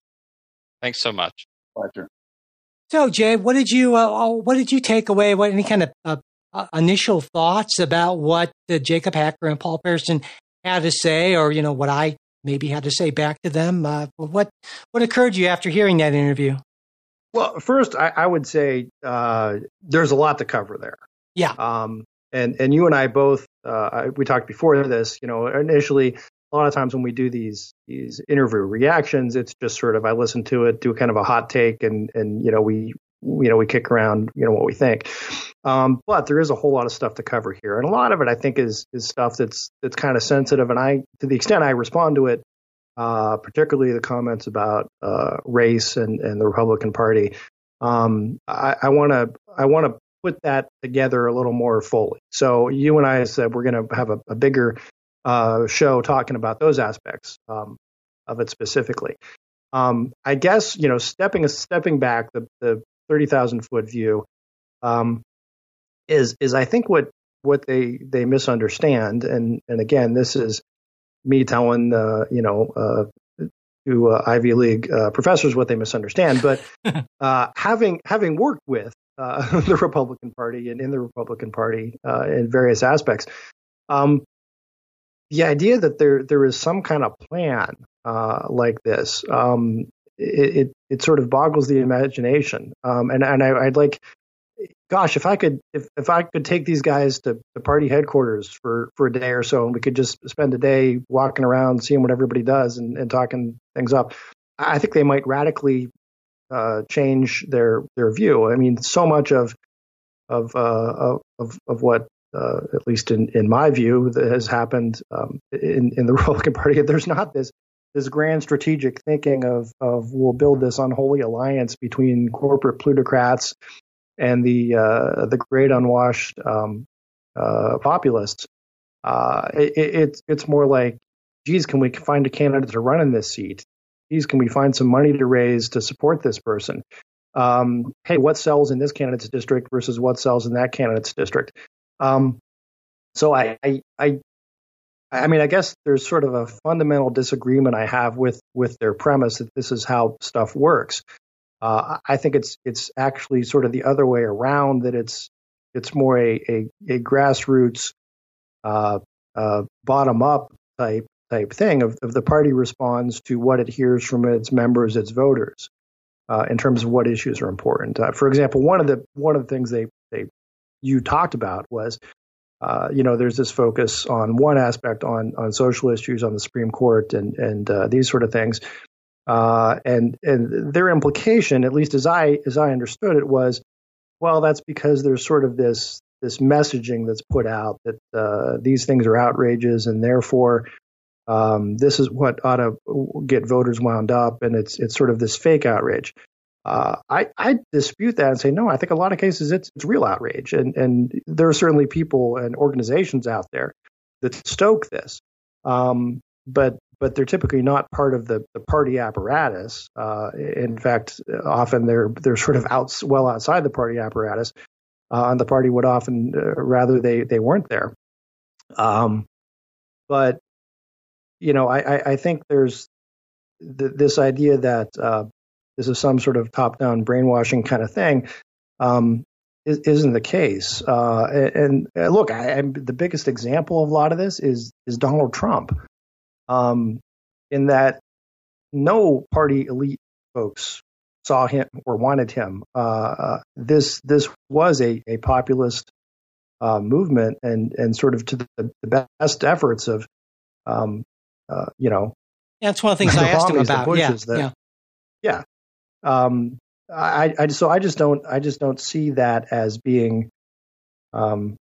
Thanks so much. Pleasure. So, Jay, what did you uh, uh what did you take away? What any kind of uh, uh, initial thoughts about what Jacob Hacker and Paul Pierson had to say, or you know what I maybe had to say back to them. Uh, what what occurred to you after hearing that interview? Well, first, I, I would say uh, there's a lot to cover there. Yeah. Um, and and you and I both uh, we talked before this. You know, initially, a lot of times when we do these these interview reactions, it's just sort of I listen to it, do kind of a hot take, and and you know we you know we kick around you know what we think. Um, but there is a whole lot of stuff to cover here, and a lot of it I think is is stuff that's that's kind of sensitive. And I, to the extent I respond to it, uh, particularly the comments about uh, race and and the Republican Party, um, I want to I want to put that together a little more fully. So you and I said we're going to have a, a bigger uh, show talking about those aspects um, of it specifically. Um, I guess you know, stepping stepping back, the, the thirty thousand foot view um, is is I think what what they they misunderstand, and and again, this is me telling uh, you know uh, to uh, Ivy League uh, professors what they misunderstand, but [LAUGHS] uh, having having worked with uh, [LAUGHS] the Republican Party and in the Republican Party in various aspects, um, the idea that there there is some kind of plan uh, like this, um, it, it, it sort of boggles the imagination. Um, and and I, would like, gosh, if I could if, if I could take these guys to the party headquarters for for a day or so, and we could just spend a day walking around, seeing what everybody does, and, and talking things up, I think they might radically uh, change their their view. I mean, so much of of uh, of of what uh, at least in, in my view, that has happened um, in, in the [LAUGHS] Republican Party. There's not this this grand strategic thinking of of we'll build this unholy alliance between corporate plutocrats and the uh, the great unwashed um, uh, populists. Uh, it, it's it's more like, geez, can we find a candidate to run in this seat? Geez, can we find some money to raise to support this person? Um, hey, what sells in this candidate's district versus what sells in that candidate's district? Um, so I, I, I, I mean, I guess there's sort of a fundamental disagreement I have with with their premise that this is how stuff works. Uh, I think it's it's actually sort of the other way around that it's it's more a a, a grassroots uh, uh, bottom up type type thing of, of the party responds to what it hears from its members, its voters, uh, in terms of what issues are important. Uh, for example, one of the one of the things they they you talked about was, uh, you know, there's this focus on one aspect on on social issues on the Supreme Court and and uh, these sort of things, uh, and and their implication, at least as I as I understood it, was, well, that's because there's sort of this this messaging that's put out that uh, these things are outrages and therefore um, this is what ought to get voters wound up, and it's it's sort of this fake outrage. Uh, I, I, dispute that and say no. I think a lot of cases it's, it's real outrage, and and there are certainly people and organizations out there that stoke this, um, but but they're typically not part of the, the party apparatus. Uh, in fact, often they're they're sort of out well outside the party apparatus, uh, and the party would often uh, rather they they weren't there. Um, but you know, I, I, I think there's th- this idea that uh, this is some sort of top down brainwashing kind of thing um, isn't the case. Uh, and, and, look, I, the biggest example of a lot of this is is Donald Trump, um, in that no party elite folks saw him or wanted him. Uh, uh, this this was a, a populist uh, movement, and and sort of to the, the best efforts of, um, uh, you know. Yeah, that's one of the things I asked him about. Yeah, that, yeah, yeah. Um, I, I, so I just don't I just don't see that as being um,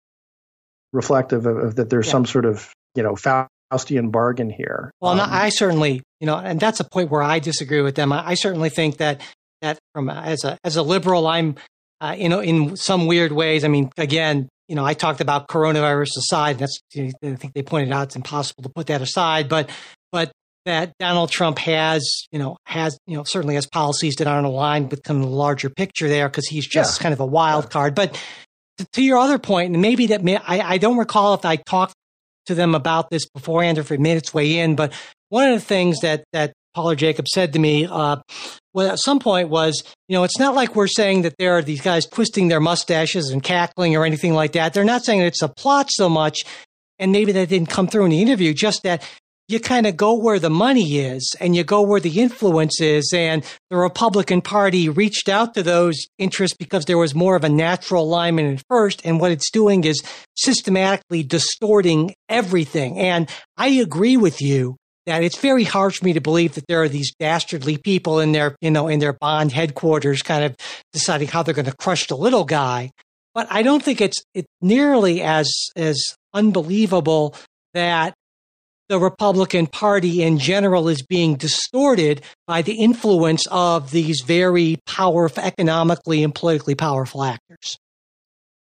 reflective of, of, that there's yeah. some sort of you know Faustian bargain here. Well, um, I certainly you know, and that's a point where I disagree with them. I, I certainly think that that from as a as a liberal, I'm uh, you know in some weird ways. I mean, again, you know, I talked about coronavirus aside. That's I think they pointed out it's impossible to put that aside, but but that Donald Trump has, you know, has, you know, certainly has policies that aren't aligned with kind of the larger picture there because he's just yeah. kind of a wild card. But to, to, your other point, and maybe that may, I, I don't recall if I talked to them about this beforehand or if it made its way in, but one of the things that, that Paul Jacob said to me, uh, well, at some point was, you know, it's not like we're saying that there are these guys twisting their mustaches and cackling or anything like that. They're not saying it's a plot so much and maybe that didn't come through in the interview, just that you kind of go where the money is and you go where the influence is. And the Republican Party reached out to those interests because there was more of a natural alignment at first. And what it's doing is systematically distorting everything. And I agree with you that it's very hard for me to believe that there are these dastardly people in their, you know, in their bond headquarters kind of deciding how they're going to crush the little guy. But I don't think it's, it's nearly as, as unbelievable that the Republican Party in general is being distorted by the influence of these very powerful, economically and politically powerful actors.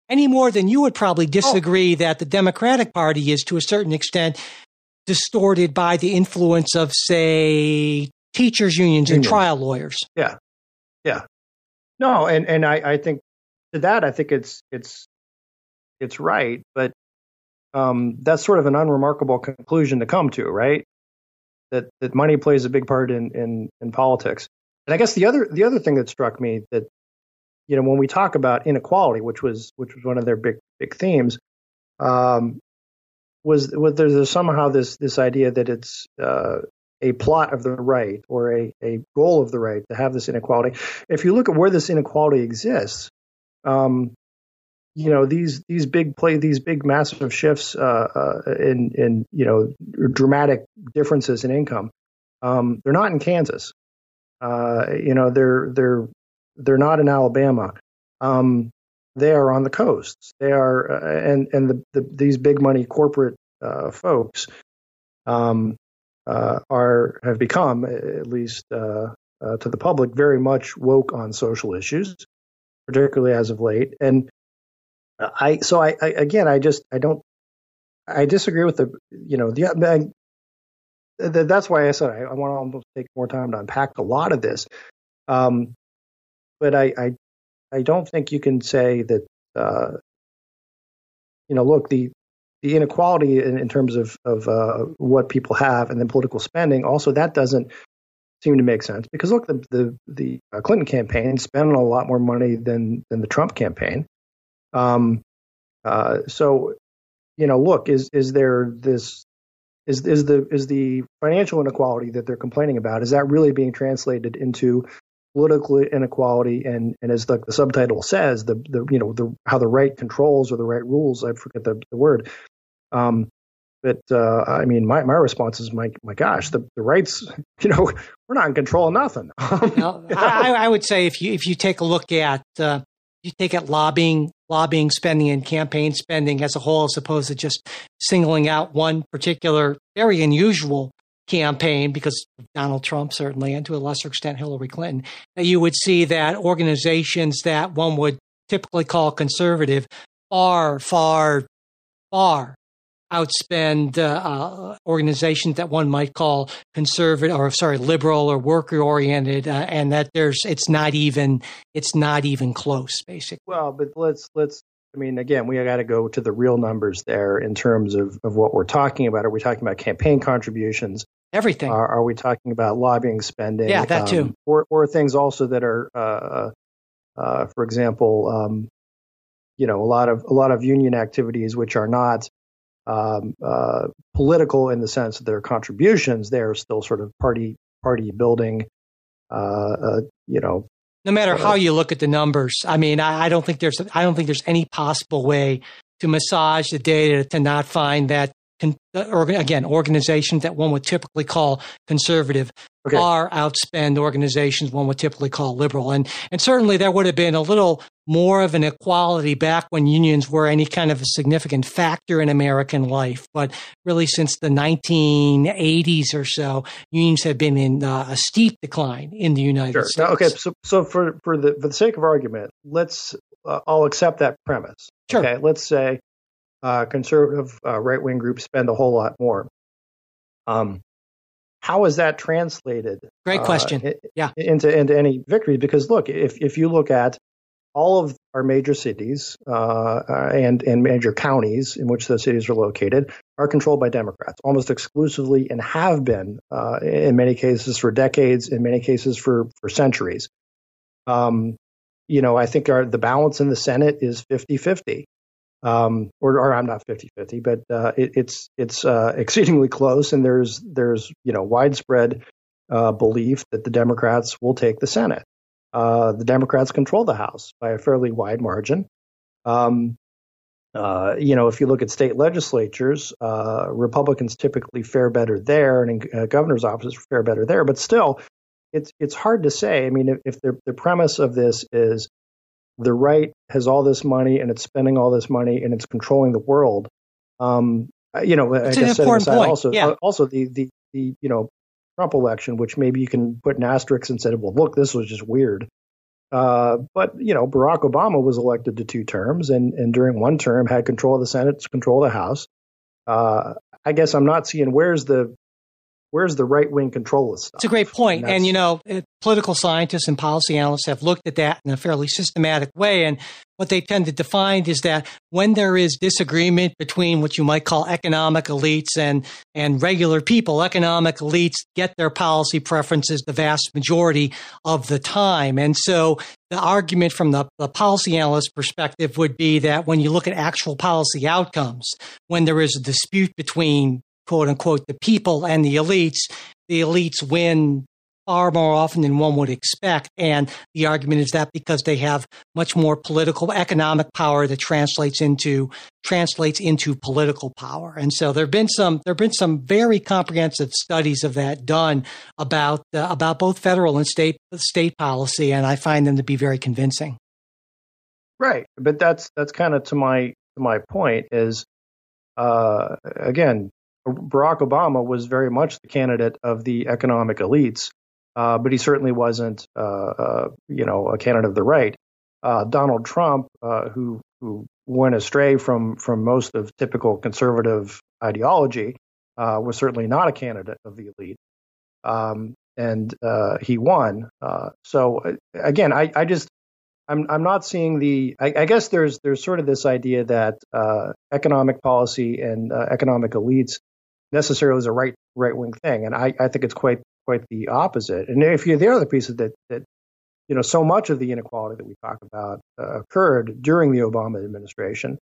any more than you would probably oh. disagree oh. that the Democratic Party is to a certain extent distorted by the influence of, say, teachers' unions, unions. and trial lawyers. Yeah. Yeah. No, and, and I, I think to that, I think it's it's it's right, but um, that's sort of an unremarkable conclusion to come to, right? That that money plays a big part in in, in politics. And I guess the other the other thing that struck me that you know when we talk about inequality, which was which was one of their big big themes, um, was was there's somehow this this idea that it's uh, a plot of the right or a, a goal of the right to have this inequality. If you look at where this inequality exists, um, you know these these big play these big massive shifts uh, uh, in in you know dramatic differences in income. Um, they're not in Kansas. Uh, you know they're they're they're not in Alabama. Um, they are on the coasts. They are uh, and and the, the, these big money corporate uh, folks um, uh, are have become at least to the public very much woke on social issues particularly as of late. And I so I, I again I just I don't I disagree with the you know the, I, that's why I said I, I want to almost take more time to unpack a lot of this. Um, but I, I I don't think you can say that uh, you know look the the inequality in, in terms of of uh, what people have and then political spending also that doesn't seem to make sense because look, the the, the uh, Clinton campaign spent a lot more money than than the Trump campaign. Um, uh, so, you know, look, is is there this is is the is the financial inequality that they're complaining about is that really being translated into political inequality and and as the, the subtitle says the the you know the how the right controls or the right rules I forget the, the word um, but uh, I mean, my, my response is, my my gosh, the, the rights, [LAUGHS] you know, we're not in control of nothing. [LAUGHS] I, I, would say if you if you take a look at uh, you take at lobbying lobbying spending and campaign spending as a whole, as opposed to just singling out one particular very unusual campaign because Donald Trump certainly, and to a lesser extent Hillary Clinton, that you would see that organizations that one would typically call conservative are far, far outspend uh, uh, organizations that one might call conservative or sorry liberal or worker oriented uh, and that there's it's not even it's not even close basically. Well but let's let's i mean again we got to go to the real numbers there in terms of of what we're talking about. Are we talking about campaign contributions? Everything. Are, are we talking about lobbying spending? Yeah that too. Um, or or things also that are uh, uh, for example um, you know a lot of a lot of union activities which are not um, uh, political in the sense of their contributions. They're still sort of party party building. Uh, uh, you know, no matter how you look at the numbers, I mean, I, I, don't think there's I don't think there's any possible way to massage the data to not find that again, organizations that one would typically call conservative okay. far outspend organizations one would typically call liberal. And, and certainly there would have been a little more of an equality back when unions were any kind of a significant factor in American life. But really, since the 1980s or so, unions have been in uh, a steep decline in the United sure. States. Now, okay, so, so for, for, the, for the sake of argument, let's uh, I'll accept that premise. Sure. Okay, let's say uh, conservative uh, right wing groups spend a whole lot more. Um, how is that translated? Great uh, question. Yeah. Into into any victory? Because look, if if you look at all of our major cities uh, uh, and and major counties in which those cities are located are controlled by Democrats almost exclusively and have been in many cases for decades, in many cases for for centuries. Um, you know, I think our, the balance in the Senate is 50 50 um, or, or, I'm not 50-50, but uh, it, it's it's uh, [LAUGHS] exceedingly close, and there's there's you know widespread uh, belief that the Democrats will take the Senate. Uh, the Democrats control the House by a fairly wide margin. Um, uh, you know, if you look at state legislatures, uh, Republicans typically fare better there, and in governor's offices fare better there. But still, it's it's hard to say. I mean, if, if the the premise of this is the right has all this money and it's spending all this money and it's controlling the world. Um, you know, it's I guess an important point. also, yeah. also the, the, the, you know, Trump election, which maybe you can put an asterisk and say, well, look, this was just weird. Uh, but you know, Barack Obama was elected to two terms, and and during one term had control of the Senate, control of the House. Uh, I guess I'm not seeing where's the where's the right wing control of stuff. It's a great point. And, and you know, political scientists and policy analysts have looked at that in a fairly systematic way. And what they tend to define is that when there is disagreement between what you might call economic elites and, and regular people, economic elites get their policy preferences the vast majority of the time. And so the argument from the, the policy analyst perspective would be that when you look at actual policy outcomes, when there is a dispute between quote unquote the people and the elites, the elites win far more often than one would expect. And the argument is that because they have much more political economic power that translates into translates into political power. And so there've been some there've been some very comprehensive studies of that done about uh, about both federal and state state policy and I find them to be very convincing. Right. But that's that's kind of to my to my point is uh, again Barack Obama was very much the candidate of the economic elites uh, but he certainly wasn't, uh, uh, you know, a candidate of the right. Uh, Donald Trump, uh, who who went astray from from most of typical conservative ideology, uh, was certainly not a candidate of the elite, um, and he won. so again, I, I just I'm I'm not seeing the. I, I, guess there's there's sort of this idea that economic policy and economic elites necessarily is a right right wing thing, and I, I think it's quite quite the opposite. And if you the other piece of that that you know so much of the inequality that we talk about uh, occurred during the Obama administration,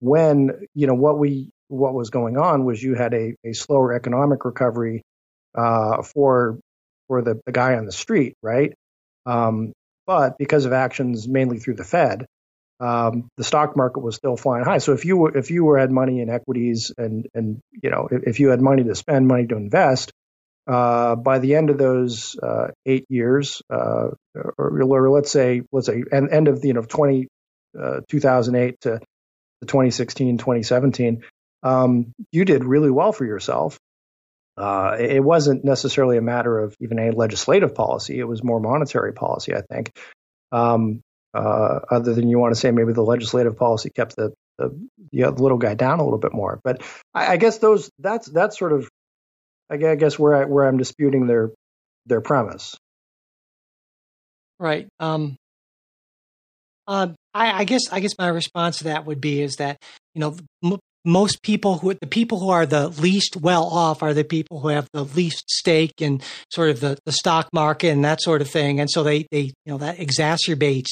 when you know what we what was going on was you had a, a slower economic recovery uh, for for the, the guy on the street, right? Um, but because of actions mainly through the Fed, um, the stock market was still flying high. So if you were if you were had money in equities and and you know if, if you had money to spend, money to invest, uh, by the end of those uh, eight years, uh, or, or, let's say let's say end, of you know 20, uh, 2008 to 2016, 2017, um, you did really well for yourself. Uh, it wasn't necessarily a matter of even a legislative policy; it was more monetary policy, I think. Um, uh, other than you want to say maybe the legislative policy kept the the, the little guy down a little bit more, but I, I guess those that's that's sort of I guess where I, where I'm disputing their their premise. Right. Um, uh, I, I, guess I guess my response to that would be is that you know m- most people who the people who are the least well off are the people who have the least stake in sort of the, the stock market and that sort of thing, and so they they you know that exacerbates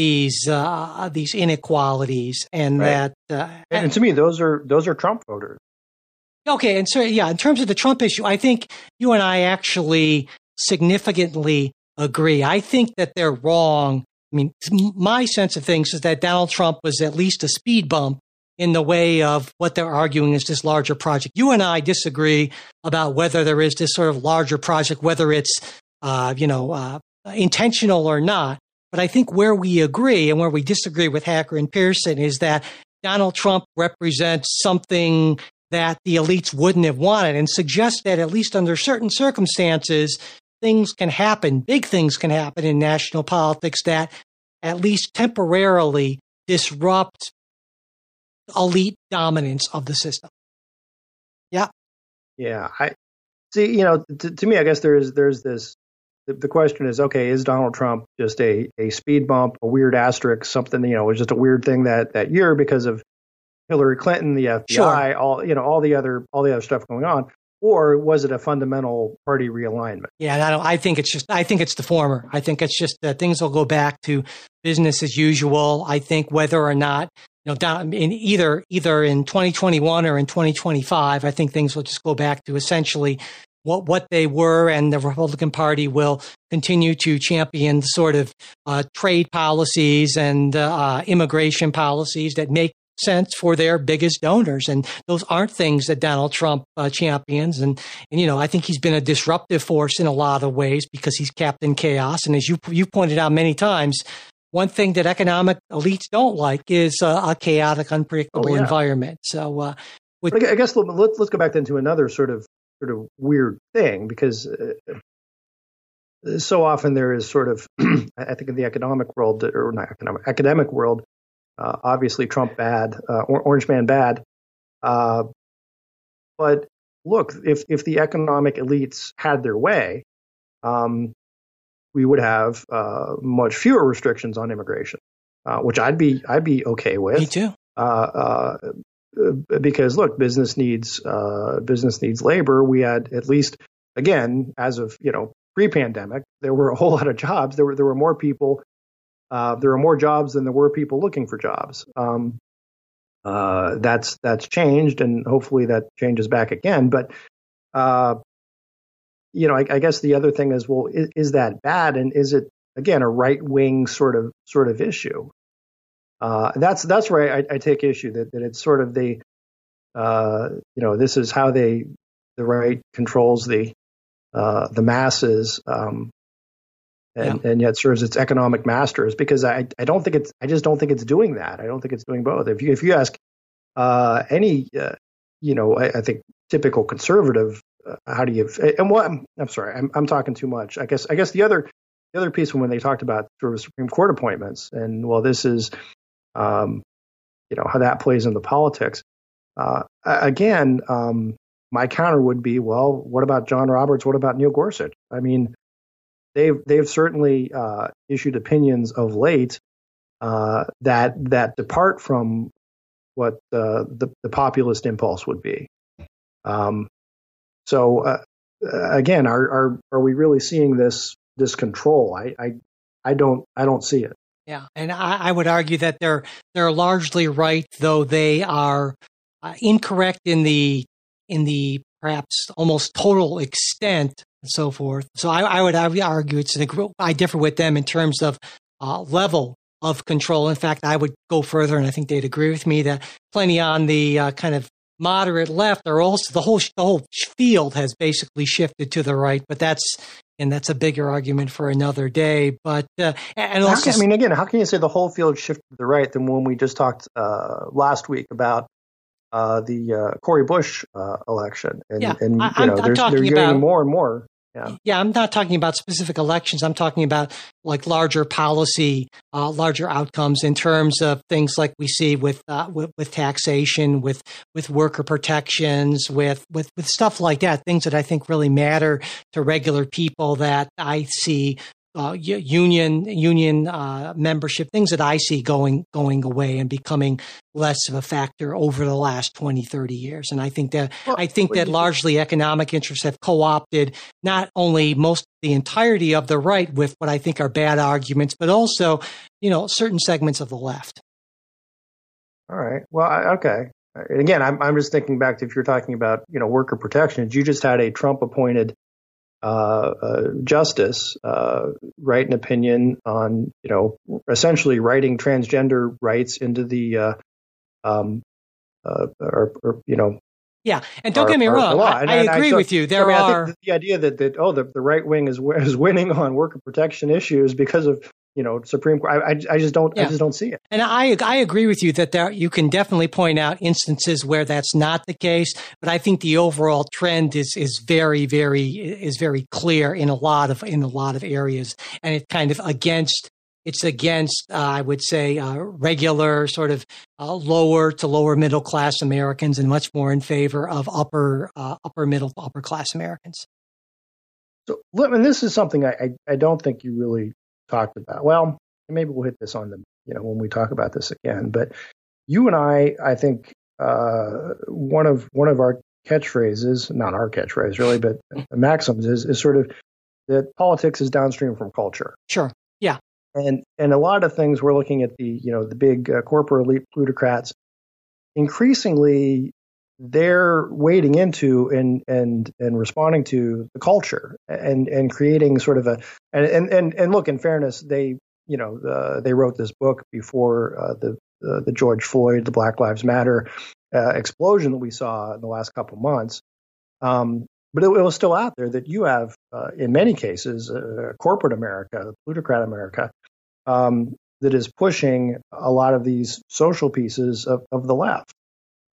these uh, these inequalities and right. that uh, and, and to me those are those are Trump voters. Okay, and so yeah, in terms of the Trump issue, I think you and I actually significantly agree. I think that they're wrong. I mean, my sense of things is that Donald Trump was at least a speed bump in the way of what they're arguing is this larger project. You and I disagree about whether there is this sort of larger project, whether it's uh, you know uh, intentional or not. But I think where we agree and where we disagree with Hacker and Pierson is that Donald Trump represents something that the elites wouldn't have wanted and suggests that at least under certain circumstances, things can happen, big things can happen in national politics that at least temporarily disrupt elite dominance of the system. Yeah. Yeah. I see, you know, to, to me, I guess there's, there's this, the, the, question is, okay, is Donald Trump just a, a speed bump, a weird asterisk, something, you know, was just a weird thing that, that year because of Hillary Clinton, the FBI, sure. all you know, all the other all the other stuff going on, or was it a fundamental party realignment? Yeah, I, don't, I think it's just I think it's the former. I think it's just that things will go back to business as usual. I think whether or not you know down in either either in 2021 or in 2025, I think things will just go back to essentially what what they were, and the Republican Party will continue to champion the sort of uh, trade policies and uh, immigration policies that make sense for their biggest donors. And those aren't things that Donald Trump uh, champions. And, and, you know, I think he's been a disruptive force in a lot of ways because he's Captain Chaos. And as you, you pointed out many times, one thing that economic elites don't like is uh, a chaotic, unpredictable oh, yeah. environment. So, uh, with- I guess let's let's go back then to another sort of sort of weird thing because uh, so often there is sort of, [CLEARS THROAT] I think in the economic world, or not economic, academic world, uh, obviously Trump bad, uh, Orange Man bad. Uh, but look, if if the economic elites had their way, um, we would have uh, much fewer restrictions on immigration, uh, which I'd be I'd be okay with. Me too. Uh, because look, business needs business needs labor. We had at least again, as of you know pre-pandemic, there were a whole [LAUGHS] lot of jobs. There were there were more people. Uh, there were more jobs than there were people looking for jobs. Um, uh, that's that's changed, and hopefully that changes back again. But uh, you know, I, I, guess the other thing is, well, is, is, that bad, and is it again a right wing sort of sort of issue? Uh, that's that's where I, I, take issue that that it's sort of the uh, you know this is how they the right controls the uh, the masses, um, and, yeah. and yet serves its economic masters. Because I, I don't think it's I just don't think it's doing that. I don't think it's doing both. If you if you ask uh, any uh, you know I, I, think typical conservative, uh, how do you and what I'm, I'm sorry I'm I'm talking too much. I guess I guess the other the other piece when they talked about sort of Supreme Court appointments and well this is um, you know how that plays into politics. Uh, again, um, my counter would be, well, what about John Roberts? What about Neil Gorsuch? I mean, they've they've certainly uh, issued opinions of late uh, that that depart from what uh, the the populist impulse would be. Um, so uh, again, are are are we really seeing this this control? I I, I don't I don't see it. Yeah, and I, I would argue that they're they're largely right, though they are uh, incorrect in the in the perhaps almost total extent and so forth. So I, I would argue it's an, I differ with them in terms of uh, level of control. In fact, I would go further, and I think they'd agree with me that plenty on the uh, kind of moderate left are also the whole the whole field has basically shifted to the right. But that's and that's a bigger argument for another day. But uh, and also, can, I mean, again, how can you say the whole field shifted to the right than when we just talked uh, last week about uh, the uh, Cori Bush uh, election, and, yeah, and I, you know, they're, they're getting about, more and more. Yeah. yeah, I'm not talking about specific elections. I'm talking about like larger policy, uh, larger outcomes in terms of things like we see with, uh, with, with taxation, with with worker protections, with with with stuff like that. Things that I think really matter to regular people that I see uh, union union uh, membership, things that I see going going away and becoming less of a factor over the last 20, 30 years. And I think that well, I think that largely economic interests have co-opted not only most the entirety of the right with what I think are bad arguments, but also you know certain segments of the left. All right. Well, I, okay. again, I'm I'm just thinking back to if you're talking about you know worker protections, you just had a Trump appointed uh, uh, justice uh, write an opinion on, you know, essentially writing transgender rights into the, uh, um, uh, or, or, you know, yeah, and don't our, get me wrong, I, I, agree I, so, with you. There I mean, are the idea that, that oh the, the right wing is [LAUGHS] is winning on worker protection issues because of you know Supreme Court. I, I just don't yeah. I just don't see it. And I I agree with you that there you can definitely point out instances where that's not the case. But I think the overall trend is is very very is very clear in a lot of in a lot of areas, and it's kind of against. It's against, uh, I would say, uh, regular sort of uh, lower to lower middle class Americans, and much more in favor of upper uh, upper middle upper class Americans. So, and this is something I, I, I don't think you really talked about. Well, maybe we'll hit this on the you know when we talk about this again. But you and I, I think uh, one of one of our catchphrases, not our catchphrase really, but maxims is, is sort of that politics is downstream from culture. Sure. Yeah. And and a lot of things we're looking at the you know the big uh, corporate elite plutocrats. Increasingly, they're wading into and and and responding to the culture and and creating sort of a and and and, look in fairness they you know uh, they wrote this book before uh, the uh, the George Floyd the Black Lives Matter uh, explosion that we saw in the last couple months. Um, but it, it, was still out there that you have uh, in many cases uh, corporate America plutocrat America um, that is pushing a lot of these social pieces of, of the left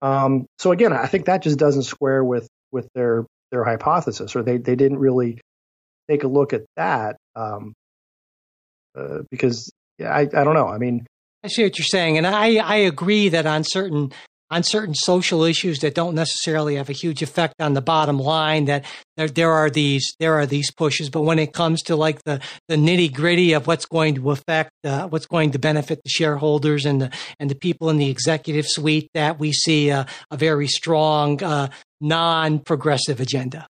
um, so again, I think that just doesn't square with with their their hypothesis, or they they didn't really take a look at that um, uh, because I, I don't know. I mean, I see what you're saying, and I, I agree that on certain on certain social issues that don't necessarily have a huge effect on the bottom line that there, there are these there are these pushes but when it comes to like the the nitty gritty of what's going to affect uh, what's going to benefit the shareholders and the and the people in the executive suite that we see a, a very strong uh, non-progressive agenda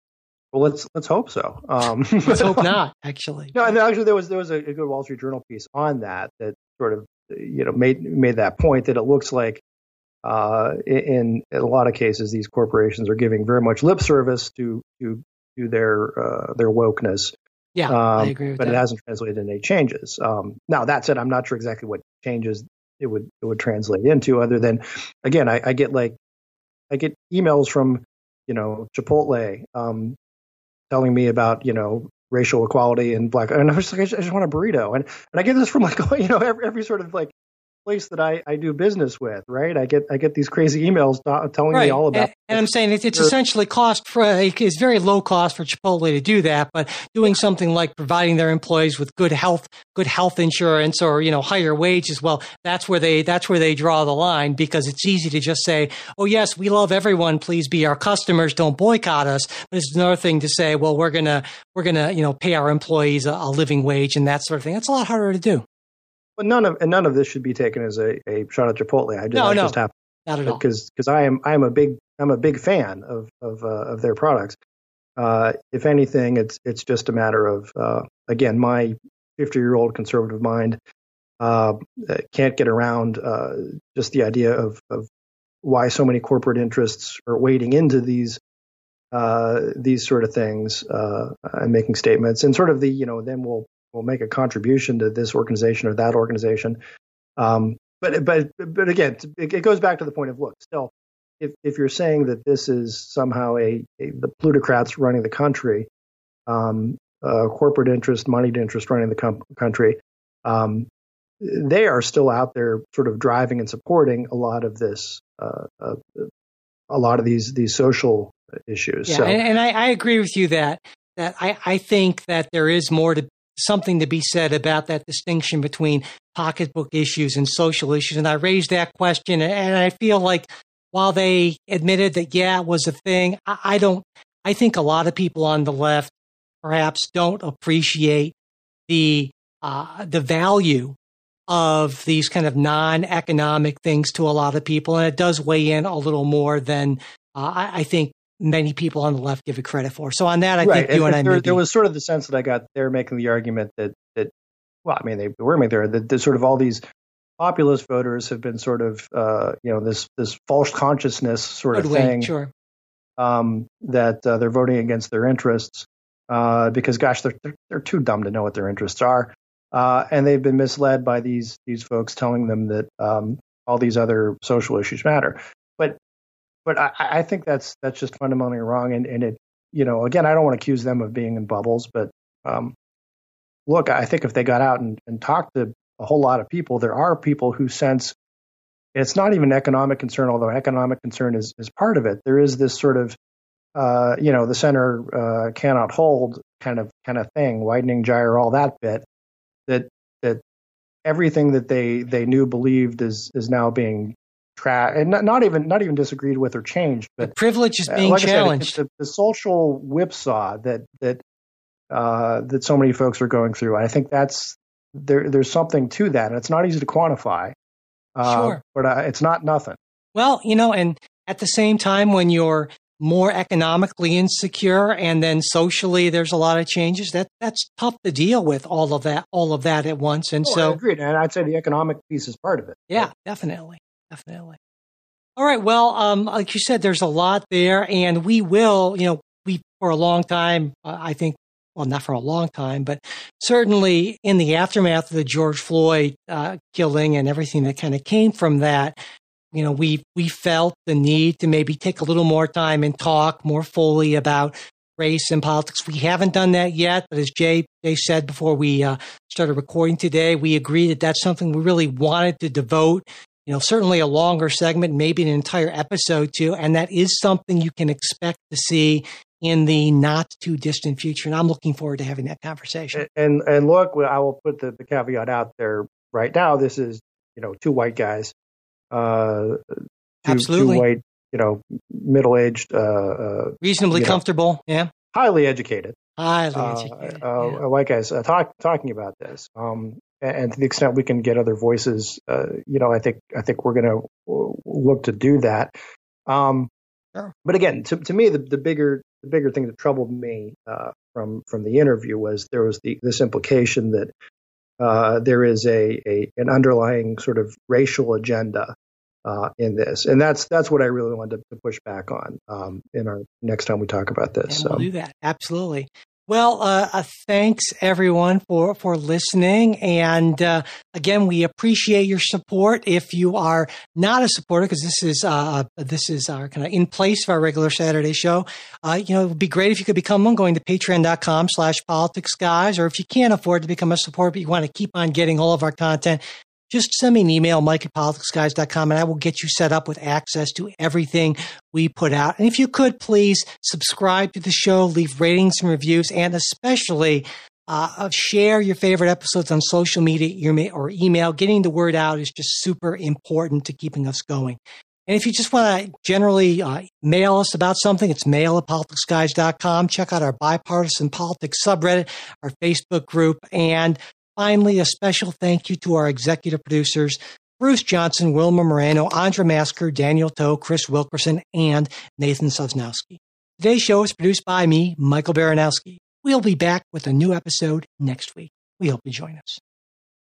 well, let's let's hope so. Um, [LAUGHS] let's hope not. [LAUGHS] Actually, no. And actually, there was there was a, a, good Wall Street Journal piece on that that sort of you know made made that point that it looks like uh, in, in, a lot of cases these corporations are giving very much lip service to to to their uh, their wokeness. Yeah, um, I agree with but that. it hasn't translated into any changes. Um, now that said, I'm not sure exactly what changes it would it would translate into, other than again, I, I get like I get emails from you know Chipotle um, telling me about you know racial equality and black and I was like I just, I just want a burrito and and I get this from like [LAUGHS] you know every, every sort of like place that I, I do business with, right? I get I get these crazy emails telling right. me all about. And, and I'm saying it's, it's essentially cost for it's very low cost for Chipotle to do that, but doing something like providing their employees with good health good health insurance or you know higher wages, well, that's where they that's where they draw the line because it's easy to just say, oh yes, we love everyone, please be our customers, don't boycott us. But it's another thing to say, well, we're gonna we're gonna you know pay our employees a, a living wage and that sort of thing. That's a lot harder to do. But none of and none of this should be taken as a, a shot at Chipotle. I just, no, I no, just have not at all. Because because I am I am a big I'm a big fan of of uh, of their products. Uh, if anything, it's it's just a matter of uh, again my 50 year old conservative mind uh, can't get around uh, just the idea of of why so many corporate interests are wading into these uh, these sort of things and making statements and sort of the you know then we'll will make a contribution to this organization or that organization. Um, but but but again, it, goes back to the point of look. Still, if if you're saying that this is somehow a, a the plutocrats running the country, um, uh, corporate interest, moneyed interest running the com- country, um, they are still out there, sort of driving and supporting a lot of this, uh, uh, a lot of these these social issues. Yeah, so, and, and I, I agree with you that that I, I think that there is more to something to be said about that distinction between pocketbook issues and social issues. And I raised that question, and I feel like while they admitted that, yeah, it was a thing, I, I don't, I think a lot of people on the left perhaps don't appreciate the, uh, the value of these kind of non-economic things to a lot of people. And it does weigh in a little more than uh, I, I think many people on the left give it credit for. So on that, I right. think you and, and I there, there, was sort of the sense that I got there making the argument that that well, I mean they were making there that, that sort of all these populist voters have been sort of uh, you know this this false consciousness sort Good of way, thing sure. um, that uh, they're voting against their interests uh, because gosh they're, they're, they're too dumb to know what their interests are. Uh, and they've been misled by these these folks telling them that um, all these other social issues matter. But but I, I think that's that's just fundamentally wrong. And, and it, you know, again, I don't want to accuse them of being in bubbles, but um, look, I think if they got out and, and talked to a whole lot of people, there are people who sense it's not even economic concern, although economic concern is, is part of it. There is this sort of, uh, you know, the center uh, cannot hold kind of kind of thing, widening gyre, all that bit. That that everything that they they knew believed is is now being track and not, not, even not even disagreed with or changed, but the privilege is uh, being uh, like challenged. Said, the, the, social whipsaw that that uh, that so many folks are going through. I think that's there. There's something to that, and it's not easy to quantify. Uh, sure, but uh, it's not nothing. Well, you know, and at the same time, when you're more economically insecure and then socially there's a lot of changes that that's tough to deal with all of that all of that at once and oh, so agreed and i'd say the economic piece is part of it yeah definitely definitely. All right. Well, um, like you said, there's a lot there, and we will, you know, we for a long time, uh, I think, well, not for a long time, but certainly in the aftermath of the George Floyd uh, killing and everything that kind of came from that, you know, we we felt the need to maybe take a little more time and talk more fully about race and politics. We haven't done that yet, but as Jay Jay said before we uh, started recording today, we agreed that that's something we really wanted to devote you know, certainly a longer segment, maybe an entire episode too. And that is something you can expect to see in the not too distant future. And I'm looking forward to having that conversation. And and look, I will put the, the caveat out there right now. This is you know two white guys, uh, two, Absolutely. two white, you know, middle aged, uh, uh, reasonably you know, comfortable. Yeah, highly educated, highly uh, educated. uh, yeah. white guys uh, talk, talking about this. Um, and, to the extent we can get other voices, uh, you know, I think I think we're going to look to do that. Um, Sure. But again, to, to me, the, the bigger the bigger thing that troubled me uh, from from the interview was there was the this implication that uh, there is a, a an underlying sort of racial agenda uh, in this, and that's that's what I really wanted to, to push back on um, in our next time we talk about this. And So we'll do that. Absolutely. Well, uh, uh, thanks everyone for, for listening. And, uh, again, we appreciate your support. If you are not a supporter, because this is, uh, this is our kind of in place of our regular Saturday show, uh, you know, it would be great if you could become one going to patreon.com slash politics guys, or if you can't afford to become a supporter, but you want to keep on getting all of our content, just send me an email, mike at politicsguys.com, and I will get you set up with access to everything we put out. And if you could please subscribe to the show, leave ratings and reviews, and especially uh, share your favorite episodes on social media or email. Getting the word out is just super important to keeping us going. And if you just want to generally uh, mail us about something, it's mail at politicsguys.com. Check out our bipartisan politics subreddit, our Facebook group, and Finally, a special thank you to our executive producers, Bruce Johnson, Wilma Moreno, Andra Masker, Daniel Toe, Chris Wilkerson, and Nathan Sosnowski. Today's show is produced by me, Michael Baranowski. We'll be back with a new episode next week. We hope you join us.